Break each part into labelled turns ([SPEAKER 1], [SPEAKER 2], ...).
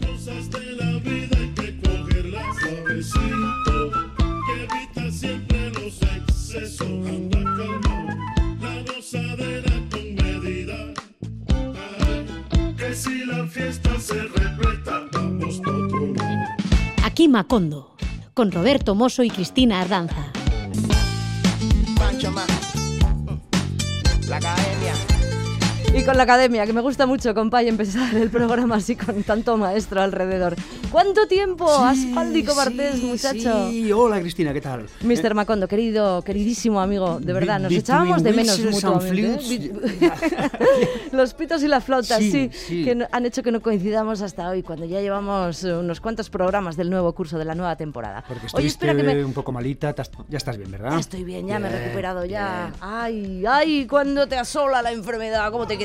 [SPEAKER 1] Cosas de la vida hay que cogerlas suavecito, que evita siempre los excesos. Anda calmado, la gozadera con medida. Ay, que si la fiesta se repleta, vamos pa' otro.
[SPEAKER 2] Aquí Macondo, con Roberto Mosso y Cristina Ardanza.
[SPEAKER 3] Y con la academia, que me gusta mucho, compa, y empezar el programa así con tanto maestro alrededor. ¿Cuánto tiempo? Aspáldico Martés, muchacho.
[SPEAKER 4] Sí, hola Cristina, ¿qué tal?
[SPEAKER 3] Mr. Macondo, querido, queridísimo amigo, de verdad, nos echábamos de menos mutuamente. ¿eh? Los pitos y la flauta, sí,
[SPEAKER 4] Sí, sí.
[SPEAKER 3] que han hecho que no coincidamos hasta hoy, cuando ya llevamos eh, unos cuantos programas del nuevo curso de la nueva temporada.
[SPEAKER 4] Porque
[SPEAKER 3] Oye, espera que me...
[SPEAKER 4] un poco malita, ya estás bien, ¿verdad?
[SPEAKER 3] Ya estoy bien, ya me he
[SPEAKER 4] Bien,
[SPEAKER 3] recuperado ya.
[SPEAKER 4] bien.
[SPEAKER 3] Ay, ay, cuando te asola la enfermedad, ¿cómo te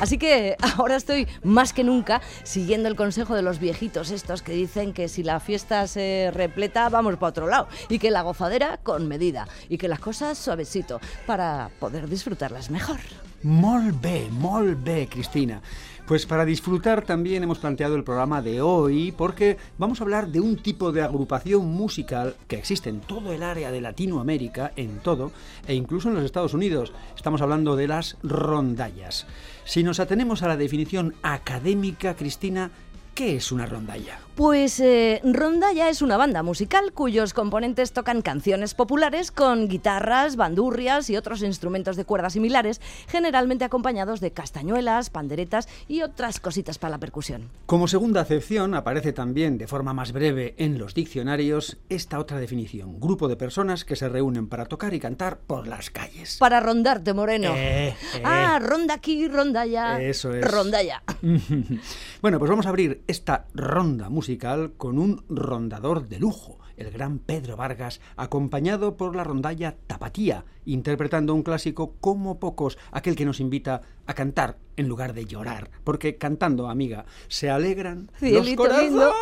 [SPEAKER 3] Así que ahora estoy más que nunca siguiendo el consejo de los viejitos estos que dicen que si la fiesta se repleta, vamos para otro lado. Y que la gozadera con medida. Y que las cosas suavecito para poder disfrutarlas mejor.
[SPEAKER 4] Molt bé, molt bé, Cristina. Pues para disfrutar también hemos planteado el programa de hoy porque vamos a hablar de un tipo de agrupación musical que existe en todo el área de Latinoamérica, en todo, e incluso en los Estados Unidos. Estamos hablando de las rondallas. Si nos atenemos a la definición académica, Cristina, ¿qué es una rondalla?
[SPEAKER 3] Pues eh, Rondalla es una banda musical cuyos componentes tocan canciones populares con guitarras, bandurrias y otros instrumentos de cuerda similares, generalmente acompañados de castañuelas, panderetas y otras cositas para la percusión.
[SPEAKER 4] Como segunda acepción aparece también de forma más breve en los diccionarios esta otra definición, grupo de personas que se reúnen para tocar y cantar por las calles.
[SPEAKER 3] Para rondarte, Moreno.
[SPEAKER 4] Eh, eh.
[SPEAKER 3] Ah, ronda aquí, ronda allá.
[SPEAKER 4] Eso es.
[SPEAKER 3] Ronda allá.
[SPEAKER 4] bueno, pues vamos a abrir esta ronda musical con un rondador de lujo, el gran Pedro Vargas, acompañado por la rondalla Tapatía, interpretando un clásico como pocos, aquel que nos invita a cantar en lugar de llorar, porque cantando, amiga, se alegran los
[SPEAKER 3] Cielito
[SPEAKER 4] corazones.
[SPEAKER 3] lindo.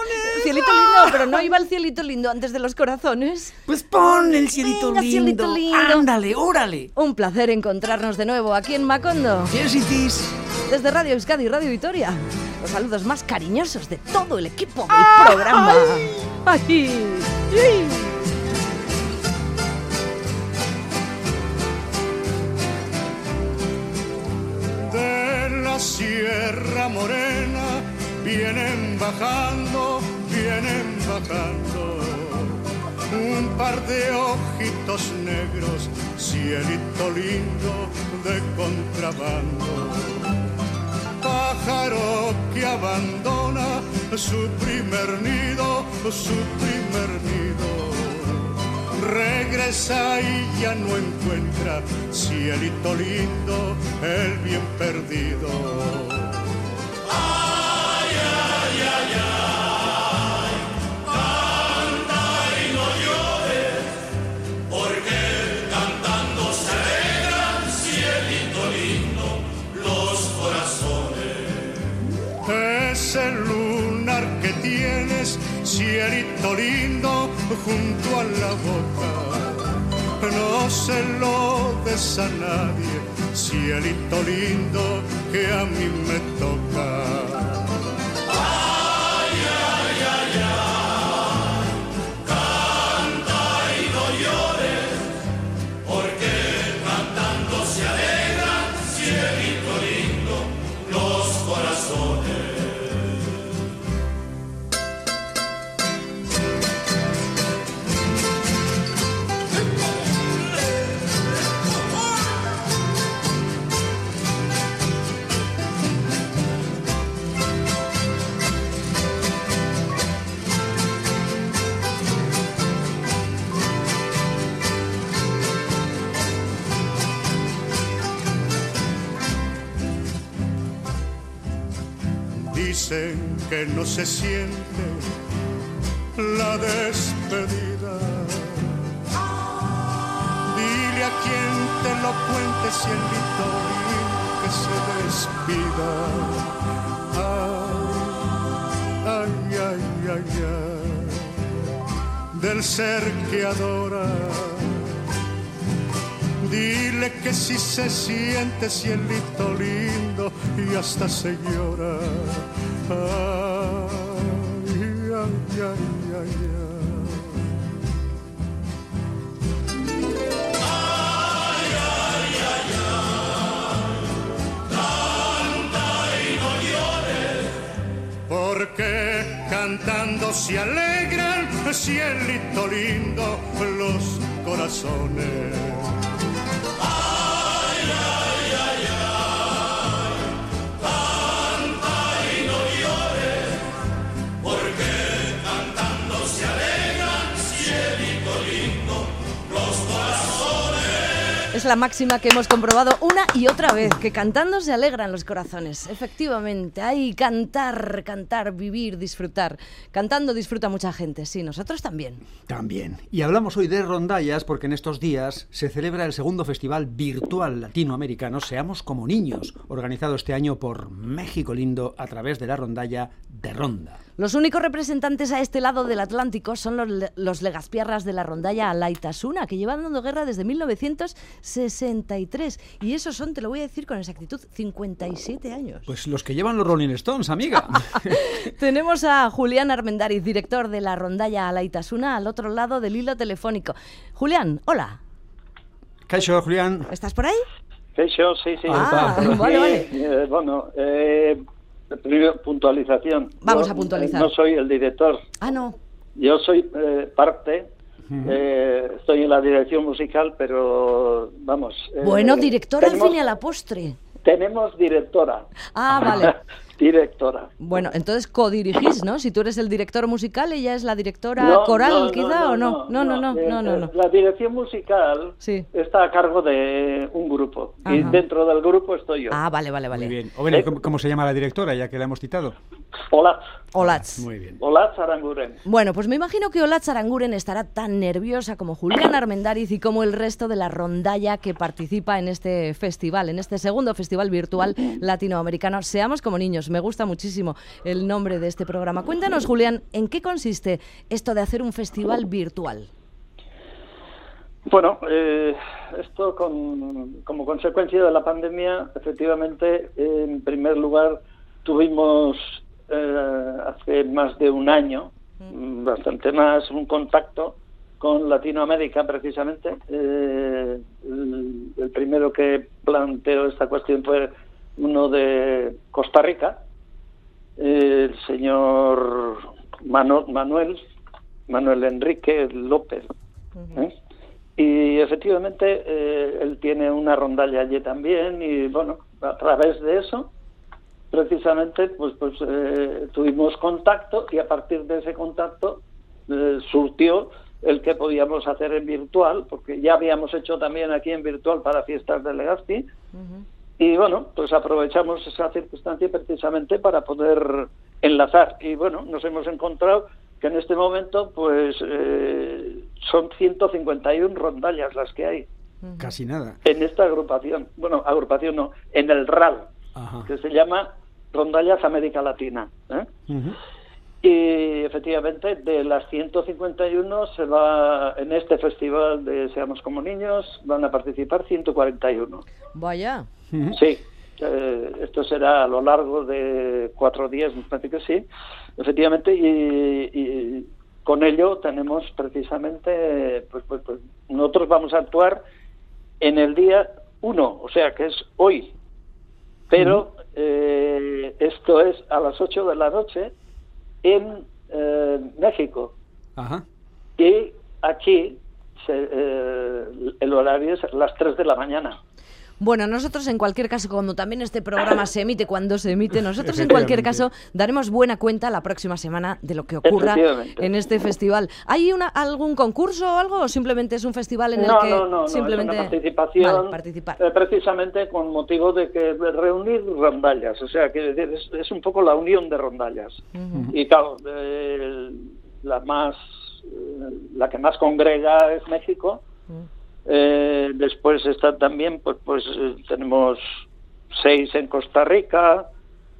[SPEAKER 3] Cielito lindo, pero no iba el cielito lindo antes de los corazones.
[SPEAKER 4] Pues pon el cielito
[SPEAKER 3] Venga,
[SPEAKER 4] lindo.
[SPEAKER 3] cielito lindo.
[SPEAKER 4] Ándale, órale.
[SPEAKER 3] Un placer encontrarnos de nuevo aquí en Macondo.
[SPEAKER 4] Yes, it is.
[SPEAKER 3] Desde Radio Euskadi y Radio Vitoria. Los saludos más cariñosos de todo el equipo del
[SPEAKER 4] ¡Ay!
[SPEAKER 3] programa. ¡Ay! ¡Ay!
[SPEAKER 1] de la Sierra Morena vienen bajando, vienen bajando. Un par de ojitos negros, cielito lindo de contrabando. Pájaro que abandona su primer nido, su primer nido regresa y ya no encuentra cielito lindo, el bien perdido. Corazones. Es el lunar que tienes, cielito lindo, junto a la boca. No se lo des a nadie, cielito lindo, que a mí me toca. Dicen que no se siente la despedida. Dile a quien te lo cuente, cielito lindo, que se despida. Ay, ay, ay, ay, del ser que adora. Dile que si se siente cielito lindo y hasta se llora. Ay, ay, ay, ay, ay.
[SPEAKER 5] porque cantando se alegran cielito lindo los corazones.
[SPEAKER 3] Es la máxima que hemos comprobado una y otra vez, que cantando se alegran los corazones. Efectivamente, hay cantar, cantar, vivir, disfrutar. Cantando disfruta mucha gente, sí, nosotros también.
[SPEAKER 4] También. Y hablamos hoy de rondallas porque en estos días se celebra el segundo festival virtual latinoamericano Seamos como niños, organizado este año por México Lindo a través de la rondalla de Ronda.
[SPEAKER 3] Los únicos representantes a este lado del Atlántico son los, los legaspiarras de la rondalla Alaitasuna, que llevan dando guerra desde 1963. Y esos son, te lo voy a decir con exactitud, 57 años.
[SPEAKER 4] Pues los que llevan los Rolling Stones, amiga.
[SPEAKER 3] Tenemos a Julián Armendariz, director de la rondalla Alaitasuna, al otro lado del hilo telefónico. Julián, hola,
[SPEAKER 4] Caixo, Julián.
[SPEAKER 3] ¿estás por ahí?
[SPEAKER 6] Sí, sí.
[SPEAKER 3] Ah, vale,
[SPEAKER 6] sí,
[SPEAKER 3] vale.
[SPEAKER 6] eh, bueno, eh, primero puntualización.
[SPEAKER 3] Vamos
[SPEAKER 6] Yo,
[SPEAKER 3] a puntualizar.
[SPEAKER 6] eh, No soy el director,
[SPEAKER 3] Ah, no.
[SPEAKER 6] yo soy eh, parte. eh, estoy en la dirección musical, pero vamos. eh,
[SPEAKER 3] Bueno, director al
[SPEAKER 6] tenemos-
[SPEAKER 3] fin y a la postre.
[SPEAKER 6] Tenemos directora.
[SPEAKER 3] Ah, vale.
[SPEAKER 6] directora.
[SPEAKER 3] Bueno, entonces codirigís, ¿no? Si tú eres el director musical, ella es la directora
[SPEAKER 6] No,
[SPEAKER 3] coral,
[SPEAKER 6] no, no,
[SPEAKER 3] quizá, ¿o no? No, no, no,
[SPEAKER 6] eh,
[SPEAKER 3] no, no,
[SPEAKER 6] eh,
[SPEAKER 3] no.
[SPEAKER 6] La dirección musical
[SPEAKER 3] Sí.
[SPEAKER 6] está a cargo de un grupo y dentro del grupo estoy yo.
[SPEAKER 3] Ah, vale, vale, vale.
[SPEAKER 4] Muy bien. O bueno, ¿cómo, cómo se llama la directora, ya que la hemos citado?
[SPEAKER 6] Hola,
[SPEAKER 3] Olats.
[SPEAKER 4] Muy bien.
[SPEAKER 6] hola Saranguren.
[SPEAKER 3] Bueno, pues me imagino que Olat Aranguren estará tan nerviosa como Julián Armendariz y como el resto de la rondalla que participa en este festival, en este segundo festival virtual latinoamericano. Seamos como niños, me gusta muchísimo el nombre de este programa. Cuéntanos, Julián, ¿en qué consiste esto de hacer un festival virtual?
[SPEAKER 6] Bueno, eh, esto con- como consecuencia de la pandemia, efectivamente, en primer lugar, tuvimos eh, hace más de un año, mm, bastante más, un contacto con Latinoamérica precisamente. Eh, el, el primero que planteó esta cuestión fue uno de Costa Rica, el señor Mano- Manuel, Manuel Enrique López. ¿eh? Y efectivamente eh, él tiene una rondalla allí también y bueno, a través de eso precisamente pues pues eh, tuvimos contacto y a partir de ese contacto eh, surtió el que podíamos hacer en virtual porque ya habíamos hecho también aquí en virtual para fiestas de Legazpi y bueno, pues aprovechamos esa circunstancia precisamente para poder enlazar. Y bueno, nos hemos encontrado que en este momento pues eh, son 151 rondallas las que hay
[SPEAKER 4] Casi nada.
[SPEAKER 6] en esta agrupación. Bueno, agrupación no, en el RAL,
[SPEAKER 4] Ajá.
[SPEAKER 6] que se llama Rondallas América Latina. ¿eh? Y efectivamente, de las 151 se va en este festival de Seamos como Niños, van a participar 141.
[SPEAKER 3] Vaya.
[SPEAKER 6] Sí, eh, esto será a lo largo de cuatro días, me parece que sí, efectivamente, y, y con ello tenemos precisamente, pues, pues, pues, nosotros vamos a actuar en el día 1, o sea que es hoy, pero eh, esto es a las 8 de la noche en eh, México
[SPEAKER 4] Ajá.
[SPEAKER 6] y aquí se- eh, el horario es las 3 de la mañana.
[SPEAKER 3] Bueno, nosotros en cualquier caso, como también este programa se emite cuando se emite, nosotros en cualquier caso daremos buena cuenta la próxima semana de lo que ocurra en este festival. ¿Hay una, algún concurso o algo o simplemente es un festival en el
[SPEAKER 6] no,
[SPEAKER 3] que
[SPEAKER 6] no, no, no,
[SPEAKER 3] simplemente
[SPEAKER 6] es una participación
[SPEAKER 3] Vale, participar?
[SPEAKER 6] eh, precisamente con motivo de que reunir rondallas, o sea, que es, es un poco la unión de rondallas. Y claro, eh, la más eh, la que más congrega es México. Eh, después está también, pues, pues eh, tenemos seis en Costa Rica,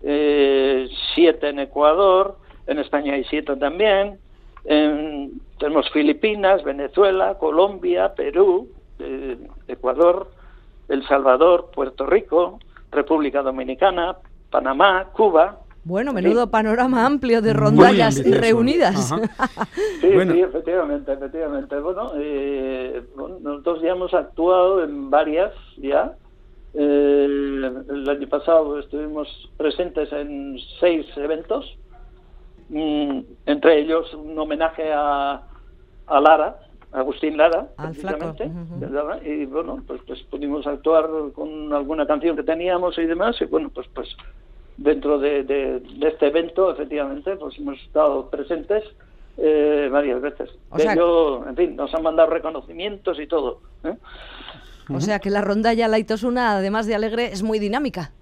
[SPEAKER 6] eh, siete en Ecuador, en España hay siete también. En- tenemos Filipinas, Venezuela, Colombia, Perú, eh, Ecuador, El Salvador, Puerto Rico, República Dominicana, Panamá, Cuba.
[SPEAKER 3] Bueno, menudo panorama amplio de rondallas reunidas.
[SPEAKER 6] Sí,
[SPEAKER 4] Bueno.
[SPEAKER 6] sí, efectivamente, efectivamente. Bueno, eh, bueno, nosotros ya hemos actuado en varias ya. Eh, el año pasado estuvimos presentes en seis eventos mm, entre ellos un homenaje a, a Lara, Agustín Lara,
[SPEAKER 3] Al
[SPEAKER 6] precisamente. ¿verdad? y bueno, pues, pues pudimos actuar con alguna canción que teníamos y demás, y bueno, pues pues dentro de, de- de este evento, efectivamente, pues hemos estado presentes eh, varias veces.
[SPEAKER 3] O sea-
[SPEAKER 6] ello, en fin, nos han mandado reconocimientos y todo. ¿eh?
[SPEAKER 3] O sea que la rondalla Laitosuna, además de alegre, es muy dinámica.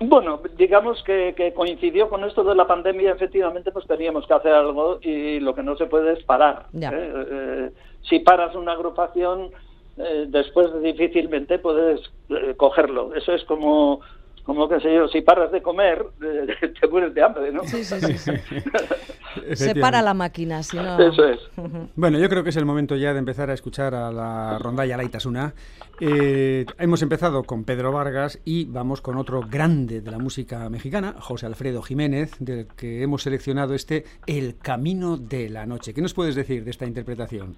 [SPEAKER 6] Bueno, digamos que, que coincidió con esto de la pandemia, efectivamente, pues teníamos que hacer algo y lo que no se puede es parar. ¿eh? Eh, si paras una agrupación, eh, después difícilmente puedes eh, cogerlo. Eso es como, como qué sé yo, si paras de comer, te mueres de hambre, ¿no?
[SPEAKER 3] Sí, sí, sí. sí. Se para la máquina, si no...
[SPEAKER 6] Eso es.
[SPEAKER 4] Bueno, yo creo que es el momento ya de empezar a escuchar a la rondalla Laitasuna. Eh, hemos empezado con Pedro Vargas y vamos con otro grande de la música mexicana, José Alfredo Jiménez, del que hemos seleccionado este El Camino de la Noche. ¿Qué nos puedes decir de esta interpretación?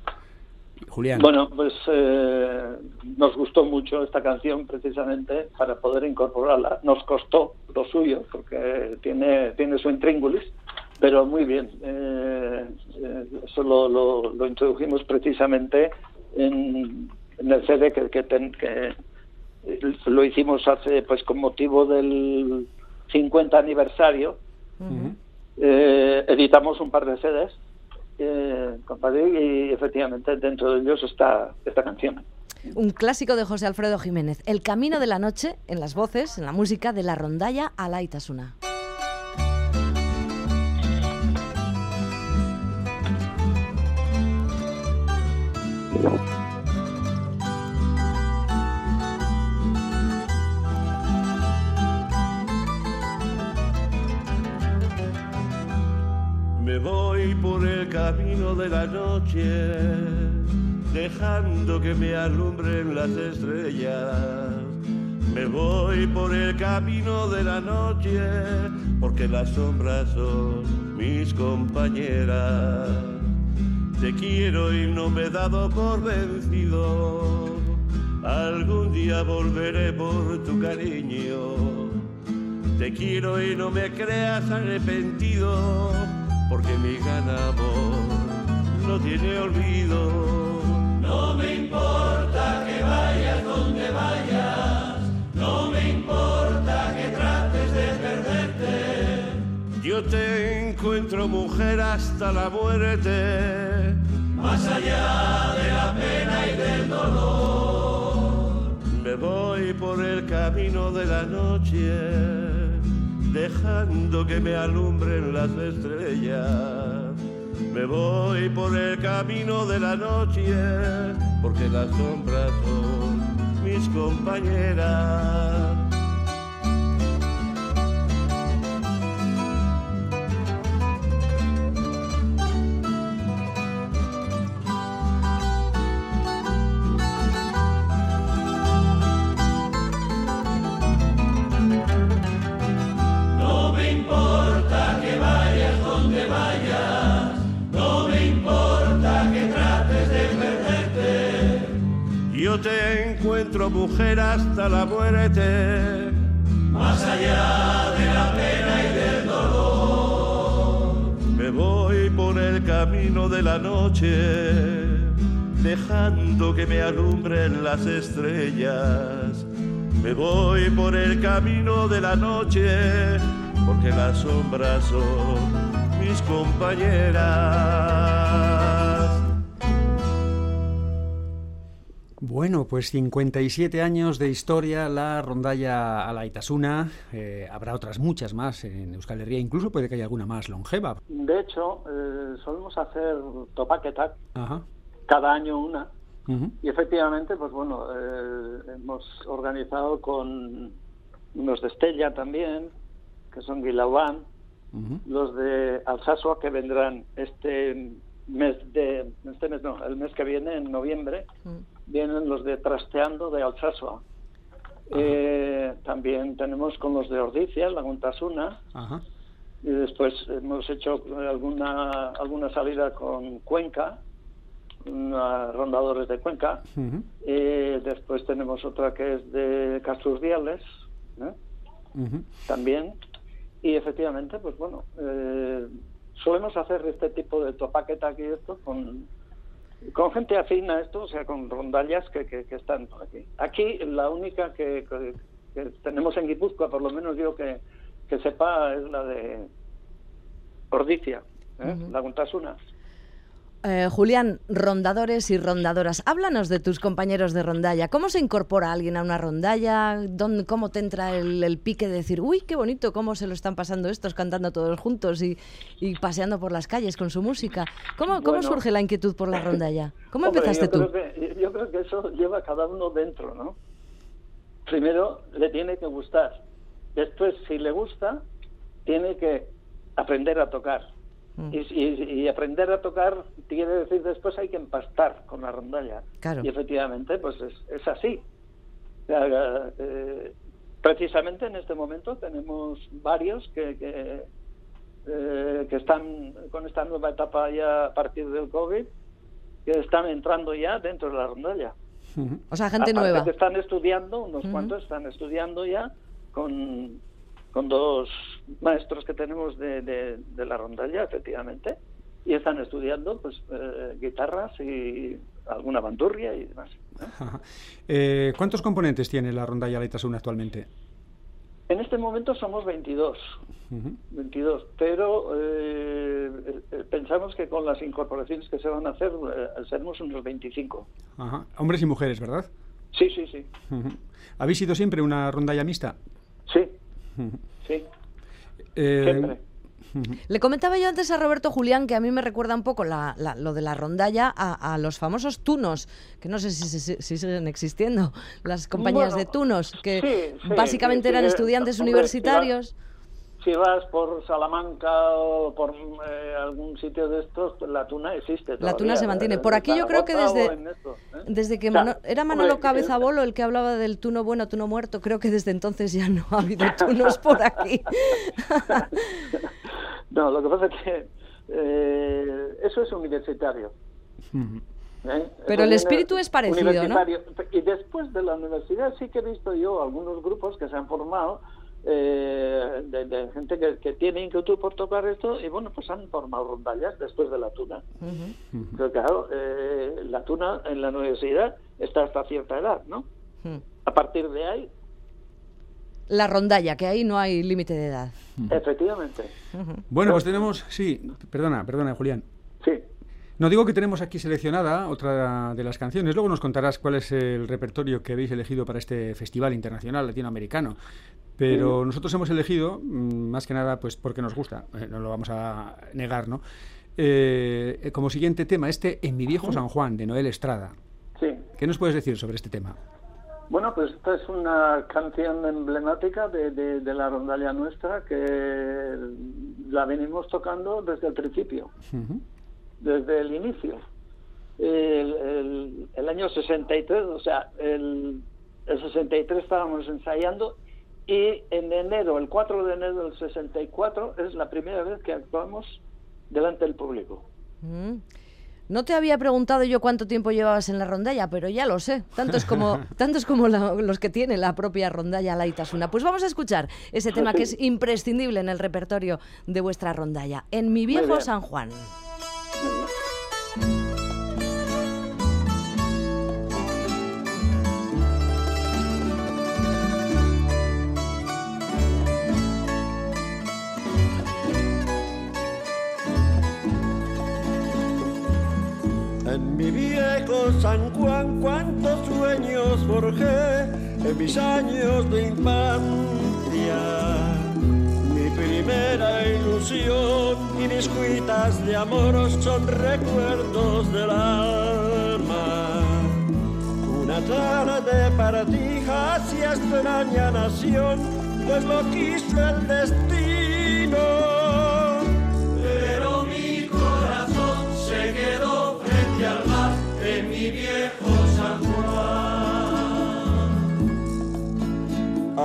[SPEAKER 4] Julián.
[SPEAKER 6] Bueno, pues eh, nos gustó mucho esta canción precisamente para poder incorporarla. Nos costó lo suyo porque tiene, tiene su intríngulis, pero muy bien. Eh, eh, eso lo, lo- lo introdujimos precisamente en, en el CD que, que, ten- que lo hicimos hace, pues con motivo del 50 aniversario. Eh, editamos un par de CDs, eh, compadre, y efectivamente dentro de ellos está esta canción.
[SPEAKER 3] Un clásico de José Alfredo Jiménez. El camino de la noche, en las voces, en la música de la rondalla a Laitasuna.
[SPEAKER 5] Me voy por el camino de la noche, dejando que me alumbren las estrellas. Me voy por el camino de la noche, porque las sombras son mis compañeras. Te quiero y no me he dado por vencido. Algún día volveré por tu cariño. Te quiero y no me creas arrepentido, porque mi gran amor no tiene olvido. No me importa que vayas donde vayas, no me importa que trates de perderte. Yo te encuentro mujer hasta la muerte, más allá de la pena y del dolor. Me voy por el camino de la noche, dejando que me alumbren las estrellas. Me voy por el camino de la noche, porque las sombras son mis compañeras. Yo te encuentro mujer hasta la muerte, más allá de la pena y del dolor. Me voy por el camino de la noche, dejando que me alumbren las estrellas. Me voy por el camino de la noche, porque las sombras son mis compañeras.
[SPEAKER 4] Bueno, pues 57 años de historia, la rondalla a la Itasuna. Eh, habrá otras muchas más en Euskal Herria, incluso puede que haya alguna más longeva.
[SPEAKER 6] De hecho, eh, solemos hacer topaquetak,
[SPEAKER 4] Ajá.
[SPEAKER 6] cada año una, y efectivamente, pues bueno, eh, hemos organizado con unos de Estella también, que son Guilauán,
[SPEAKER 4] Ujú.
[SPEAKER 6] los de Alsasua que vendrán este mes de este mes no el mes que viene en noviembre
[SPEAKER 3] Mm.
[SPEAKER 6] Vienen los de Trasteando de Alsasua Eh, también tenemos con los de Ordicia la Guntasuna
[SPEAKER 4] Ajá.
[SPEAKER 6] y después hemos hecho alguna alguna salida con Cuenca una- rondadores de Cuenca. Eh, después tenemos otra que es de Castrurdiales ¿eh? También y efectivamente, pues bueno, eh, solemos hacer este tipo de topaqueta aquí esto con, con gente afín a esto, o sea, con rondallas que, que, que están por aquí. Aquí la única que, tenemos en Guipúzcoa, por lo menos yo que, que sepa, es la de Ordicia, ¿eh? la Guntasuna.
[SPEAKER 3] Eh, Julián, rondadores y rondadoras, háblanos de tus compañeros de rondalla. ¿Cómo se incorpora alguien a una rondalla? ¿Dónde, ¿Cómo te entra el, el pique de decir, uy, qué bonito, cómo se lo están pasando estos cantando todos juntos y, y paseando por las calles con su música? ¿Cómo, surge la inquietud por la rondalla? ¿Cómo
[SPEAKER 6] Hombre,
[SPEAKER 3] empezaste
[SPEAKER 6] yo
[SPEAKER 3] tú?
[SPEAKER 6] Creo que, yo creo que eso lleva cada uno dentro, ¿no? Primero le tiene que gustar. Después, si le gusta, tiene que aprender a tocar.
[SPEAKER 3] Mm.
[SPEAKER 6] Y, y- y aprender a tocar quiere decir después hay que empastar con la rondalla.
[SPEAKER 3] Claro.
[SPEAKER 6] Y efectivamente, pues es, es así. Eh, precisamente en este momento tenemos varios que, que, eh, que están con esta nueva etapa ya a partir del COVID, que están entrando ya dentro de la rondalla.
[SPEAKER 3] O sea, gente
[SPEAKER 6] Aparte
[SPEAKER 3] nueva.
[SPEAKER 6] que están estudiando, unos cuantos están estudiando ya con, con dos maestros que tenemos de, de, de la rondalla, efectivamente, y están estudiando pues eh, guitarras y alguna bandurria y demás.
[SPEAKER 4] Eh, ¿Cuántos componentes tiene la rondalla Laitasuna actualmente?
[SPEAKER 6] En este momento somos 22,
[SPEAKER 4] Ujú.
[SPEAKER 6] 22, pero eh, eh, pensamos que con las incorporaciones que se van a hacer eh, seremos unos 25.
[SPEAKER 4] Ajá. Hombres y mujeres, ¿verdad?
[SPEAKER 6] Sí, sí, sí,
[SPEAKER 4] Ujú. ¿Habéis sido siempre una rondalla mixta?
[SPEAKER 6] sí. sí,
[SPEAKER 4] Eh,
[SPEAKER 6] siempre.
[SPEAKER 3] Le comentaba yo antes a Roberto Julián que a mí me recuerda un poco la- la- lo de la rondalla a, a los famosos tunos, que no sé si, si- si siguen existiendo, las compañías
[SPEAKER 6] Bueno,
[SPEAKER 3] de tunos, que
[SPEAKER 6] sí, sí,
[SPEAKER 3] básicamente
[SPEAKER 6] sí,
[SPEAKER 3] eran
[SPEAKER 6] sí,
[SPEAKER 3] estudiantes
[SPEAKER 6] hombre,
[SPEAKER 3] universitarios.
[SPEAKER 6] Si vas por Salamanca o por eh, algún sitio de estos, pues la tuna existe.
[SPEAKER 3] La tuna se mantiene.
[SPEAKER 6] eh,
[SPEAKER 3] Por aquí yo creo que desde-
[SPEAKER 6] esto, ¿eh?
[SPEAKER 3] Desde que
[SPEAKER 6] O sea,
[SPEAKER 3] Mano- era Manolo Cabezabolo el que hablaba del tuno bueno, tuno muerto, creo que desde entonces ya no ha habido tunos por aquí.
[SPEAKER 6] No, lo que pasa es que eh, eso es universitario. ¿eh?
[SPEAKER 3] Pero el espíritu es parecido, ¿no?
[SPEAKER 6] Y después de la universidad sí que he visto yo algunos grupos que se han formado eh, de, de gente que, que tiene inquietud por tocar esto y bueno, pues han formado rondallas después de la tuna. Pero claro, eh, la tuna en la universidad está hasta cierta edad, ¿no?
[SPEAKER 3] Hmm.
[SPEAKER 6] A partir de ahí,
[SPEAKER 3] La rondalla, que ahí no hay límite de edad.
[SPEAKER 6] efectivamente.
[SPEAKER 4] Bueno, pues tenemos, sí, perdona, perdona, Julián.
[SPEAKER 6] Sí.
[SPEAKER 4] No digo que tenemos aquí seleccionada otra de las canciones. Luego nos contarás cuál es el repertorio que habéis elegido para este Festival Internacional Latinoamericano. Pero nosotros hemos elegido, mm, más que nada, pues porque nos gusta, eh, no lo vamos a negar, ¿no? Eh, como siguiente tema, este En mi viejo San Juan, de Noel Estrada.
[SPEAKER 6] Sí.
[SPEAKER 4] ¿Qué nos puedes decir sobre este tema?
[SPEAKER 6] Bueno, pues esta es una canción emblemática de, de- de la rondalla nuestra que la venimos tocando desde el principio,
[SPEAKER 4] Ujú.
[SPEAKER 6] desde el inicio. El, el- el año 63, o sea, el, el 63 estábamos ensayando y en enero, el 4 de enero del 64, es la primera vez que actuamos delante del público.
[SPEAKER 3] Mm. No te había preguntado yo cuánto tiempo llevabas en la rondalla, pero ya lo sé. Tanto es como, tanto es como la- los que tiene la propia rondalla Laitasuna. Pues vamos a escuchar ese tema que es imprescindible en el repertorio de vuestra rondalla. En mi viejo. San Juan.
[SPEAKER 7] En mi viejo San Juan, cuántos sueños forjé en mis años de infancia. Mi primera ilusión y mis cuitas de amor son recuerdos del alma. Una tarde partí hacia extraña nación, pues lo quiso el destino.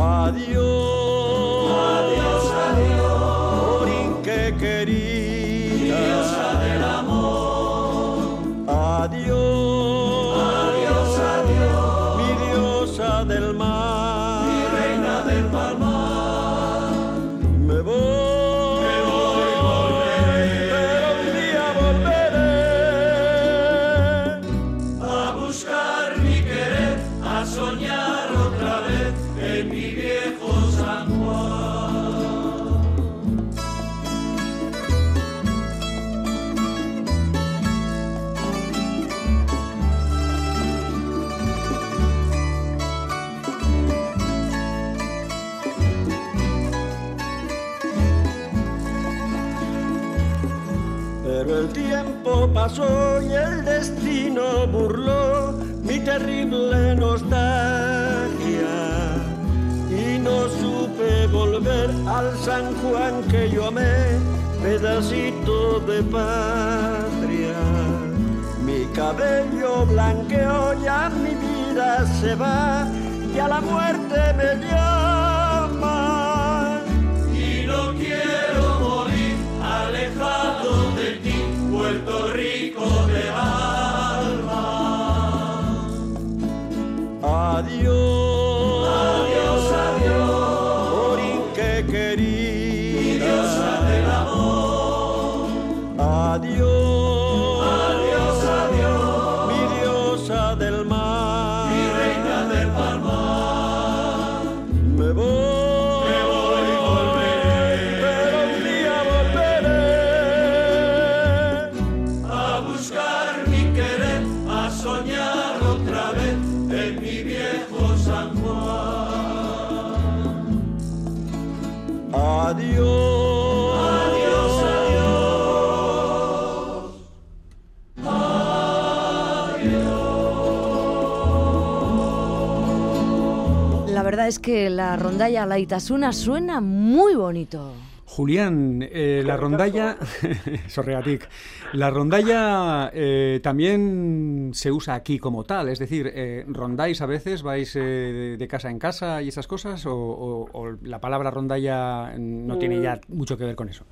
[SPEAKER 7] Adiós, al San Juan que yo amé, pedacito de patria. Mi cabello blanqueó, ya mi vida se va y a la muerte me llama.
[SPEAKER 8] Y no quiero morir alejado de ti, Puerto Rico de alma.
[SPEAKER 7] Adiós.
[SPEAKER 3] Es que la rondalla La Itasuna suena muy bonito.
[SPEAKER 4] Julián, eh, la rondalla, Sorregatic, la rondalla eh, también se usa aquí como tal, es decir, eh, rondáis a veces, vais eh, de, de casa en casa y esas cosas, o, o- o la palabra rondalla no tiene ya mucho que ver con eso.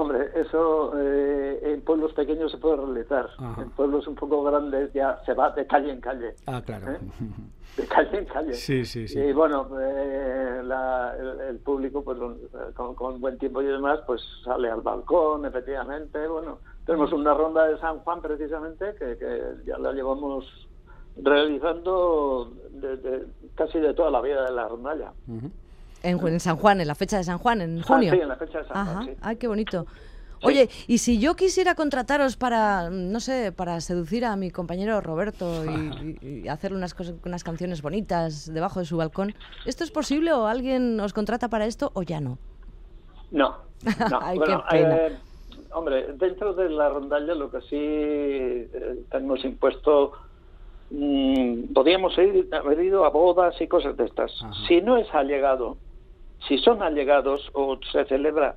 [SPEAKER 6] Hombre, eso eh, en pueblos pequeños se puede realizar.
[SPEAKER 4] Ajá.
[SPEAKER 6] En pueblos un poco grandes ya se va de calle en calle.
[SPEAKER 4] Ah, claro.
[SPEAKER 6] ¿Eh? De calle en calle.
[SPEAKER 4] Sí, sí, sí.
[SPEAKER 6] Y bueno, eh, la- el, el público, pues lo- con, con buen tiempo y demás, pues sale al balcón, efectivamente. Bueno, tenemos una ronda de San Juan precisamente que, que ya la llevamos realizando de- de- casi de toda la vida de la rondalla.
[SPEAKER 4] Ujú.
[SPEAKER 3] En, en San Juan, en la fecha de San Juan, en junio.
[SPEAKER 6] Ah, sí, en la fecha de San Juan,
[SPEAKER 3] Ajá.
[SPEAKER 6] sí.
[SPEAKER 3] Ay, qué bonito. Oye, y si yo quisiera contrataros para, no sé, para seducir a mi compañero Roberto y, y- y hacerle unas, cosas, unas canciones bonitas debajo de su balcón, ¿esto es posible o alguien os contrata para esto o ya no?
[SPEAKER 6] No, no.
[SPEAKER 3] Ay,
[SPEAKER 6] bueno,
[SPEAKER 3] qué pena.
[SPEAKER 6] eh, hombre, dentro de la rondalla lo que sí eh, tenemos impuesto, mm, podríamos ir, haber ido a bodas y cosas de estas.
[SPEAKER 4] Ajá.
[SPEAKER 6] Si no es allegado, si son allegados o se celebra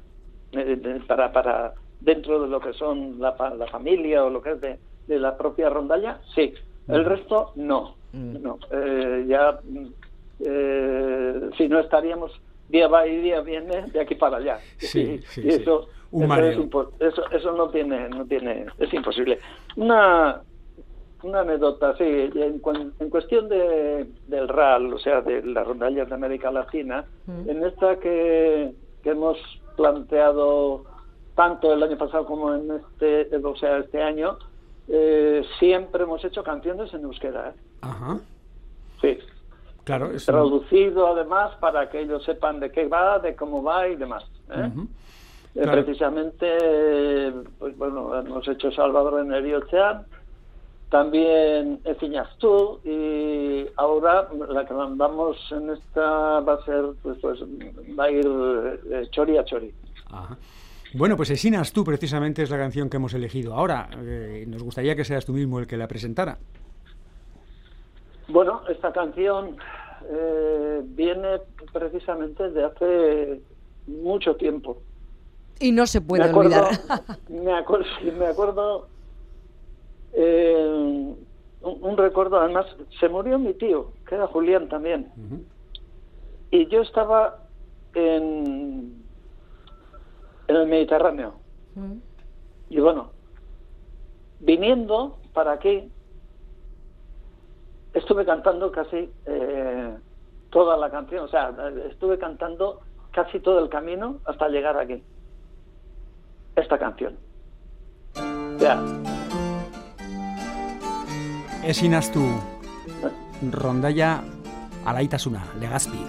[SPEAKER 6] eh, para, para dentro de lo que son la, la familia o lo que es de, de la propia rondalla, sí. El resto, no.
[SPEAKER 3] Mm.
[SPEAKER 6] no. Eh, ya, mm, eh, si no estaríamos día va y día viene de aquí para allá.
[SPEAKER 4] Sí,
[SPEAKER 6] Y-
[SPEAKER 4] sí,
[SPEAKER 6] y eso, es eso, eso no tiene, no tiene, es imposible. Una, una anécdota, sí, en, en cuestión de, del RAL, o sea, de las rondallas de América Latina,
[SPEAKER 3] Mm.
[SPEAKER 6] en esta que, que hemos planteado tanto el año pasado como en este, o sea, este año, eh, siempre hemos hecho canciones en euskera, ¿eh?
[SPEAKER 4] Ajá.
[SPEAKER 6] sí,
[SPEAKER 4] Claro, es
[SPEAKER 6] traducido además para que ellos sepan de qué va, de cómo va y demás. ¿eh? Eh,
[SPEAKER 4] Claro.
[SPEAKER 6] Precisamente, pues bueno, hemos hecho Salvador en Eriochean, también Efiñas tú, y ahora la que mandamos en esta va a ser, pues, pues va a ir eh, chori a chori.
[SPEAKER 4] Ajá. Bueno, pues Esinas tú precisamente es la canción que hemos elegido ahora. Eh, nos gustaría que seas tú mismo el que la presentara.
[SPEAKER 6] Bueno, esta canción eh, viene precisamente de hace mucho tiempo.
[SPEAKER 3] Y no se puede
[SPEAKER 6] me acuerdo,
[SPEAKER 3] olvidar.
[SPEAKER 6] me acuerdo, me acuerdo eh, un, un recuerdo, además, se murió mi tío, que era Julián también, y yo estaba en, en el Mediterráneo. Y bueno, viniendo para aquí, estuve cantando casi eh, toda la canción, o sea, estuve cantando casi todo el camino hasta llegar aquí. Esta canción. Ya,
[SPEAKER 4] Esinas tú, rondalla alaitasuna, legazpi.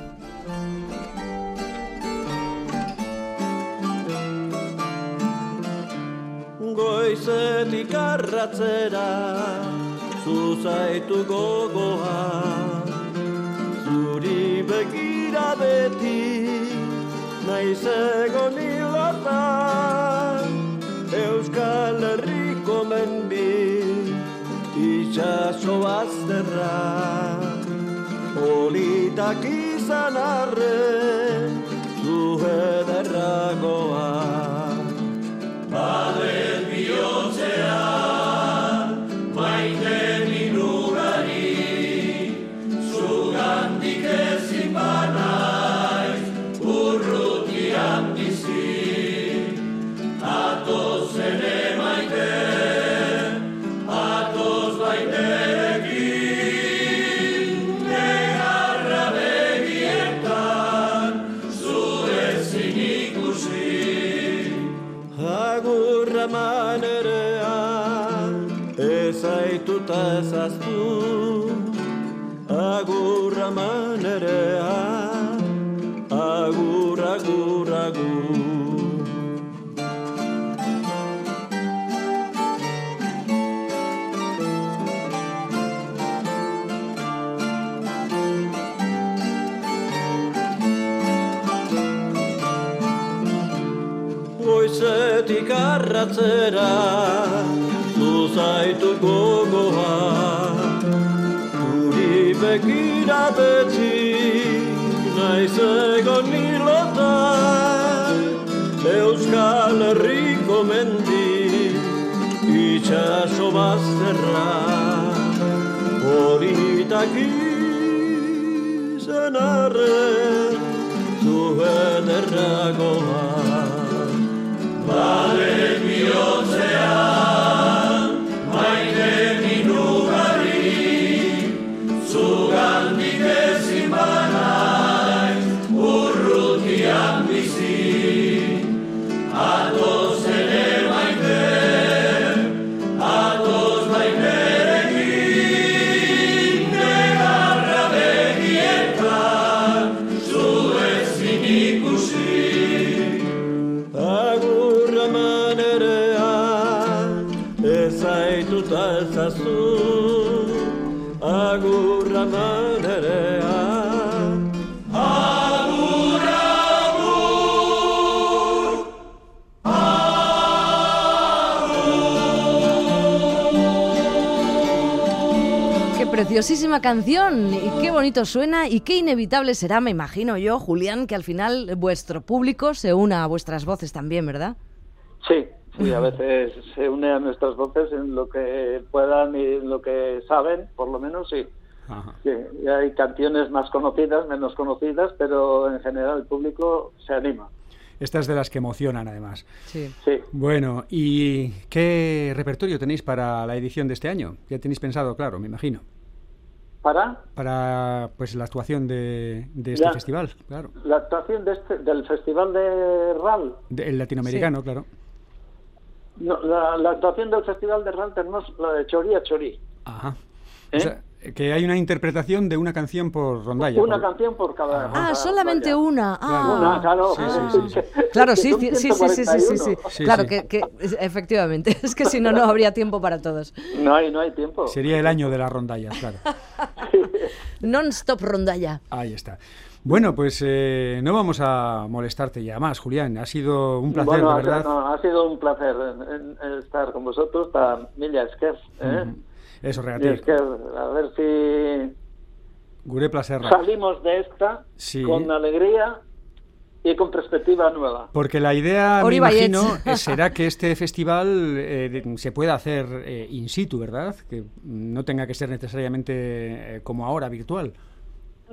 [SPEAKER 7] Goizetik arratzera Zuzaitu gogoa. Zuri begira beti Naiz egon Euskal hemen bi itxaso bazterra Politak izan arren zu ederragoa
[SPEAKER 3] atera preciosísima canción y qué bonito suena y qué inevitable será, me imagino yo, Julián, que al final vuestro público se una a vuestras voces también, ¿verdad?
[SPEAKER 6] Sí, sí, a veces se une a nuestras voces en lo que puedan y en lo que saben, por lo menos sí.
[SPEAKER 4] Ajá.
[SPEAKER 6] Sí, y hay canciones más conocidas, menos conocidas, pero en general el público se anima.
[SPEAKER 4] Estas de las que emocionan, además.
[SPEAKER 3] Sí.
[SPEAKER 6] Sí.
[SPEAKER 4] Bueno, ¿y qué repertorio tenéis para la edición de este año? Ya tenéis pensado, claro, me imagino.
[SPEAKER 6] Para
[SPEAKER 4] Para pues la actuación de, de este festival, claro.
[SPEAKER 6] la actuación de este, del Festival de RAL,
[SPEAKER 4] De- el latinoamericano, claro.
[SPEAKER 6] no, la, la actuación del Festival de RAL tenemos la de Chorí a Chorí.
[SPEAKER 4] Ajá.
[SPEAKER 6] ¿Eh?
[SPEAKER 4] O sea, que hay una interpretación de una canción por rondalla.
[SPEAKER 6] Una
[SPEAKER 4] por-
[SPEAKER 6] canción por cada.
[SPEAKER 3] Ah,
[SPEAKER 6] cada
[SPEAKER 3] solamente
[SPEAKER 6] rondalla.
[SPEAKER 3] una. Ah.
[SPEAKER 6] Una, claro.
[SPEAKER 4] Sí, sí, sí.
[SPEAKER 3] Claro, sí, sí, sí, sí, sí, sí, sí, sí.
[SPEAKER 6] 141.
[SPEAKER 4] Sí,
[SPEAKER 3] claro,
[SPEAKER 4] sí.
[SPEAKER 3] Que, que efectivamente, es que si no, no habría tiempo para todos.
[SPEAKER 6] No hay, no hay tiempo.
[SPEAKER 4] Sería el año de las rondallas, claro.
[SPEAKER 3] Non-stop rondalla.
[SPEAKER 4] Ahí está. Bueno, pues eh, no vamos a molestarte ya más, Julián. Ha sido un placer,
[SPEAKER 6] bueno,
[SPEAKER 4] de
[SPEAKER 6] ha-
[SPEAKER 4] verdad.
[SPEAKER 6] no, ha sido un placer en- en estar con vosotros para Milla Esquer. ¿eh?
[SPEAKER 4] Eso, regatir.
[SPEAKER 6] Esquer, a ver si
[SPEAKER 4] Gure placerra.
[SPEAKER 6] salimos de esta
[SPEAKER 4] Sí.
[SPEAKER 6] con alegría y con perspectiva nueva.
[SPEAKER 4] Porque la idea, me
[SPEAKER 3] Ori Baietz.
[SPEAKER 4] imagino, será que este festival eh, se pueda hacer eh, in situ, ¿verdad? Que no tenga que ser necesariamente eh, como ahora, virtual.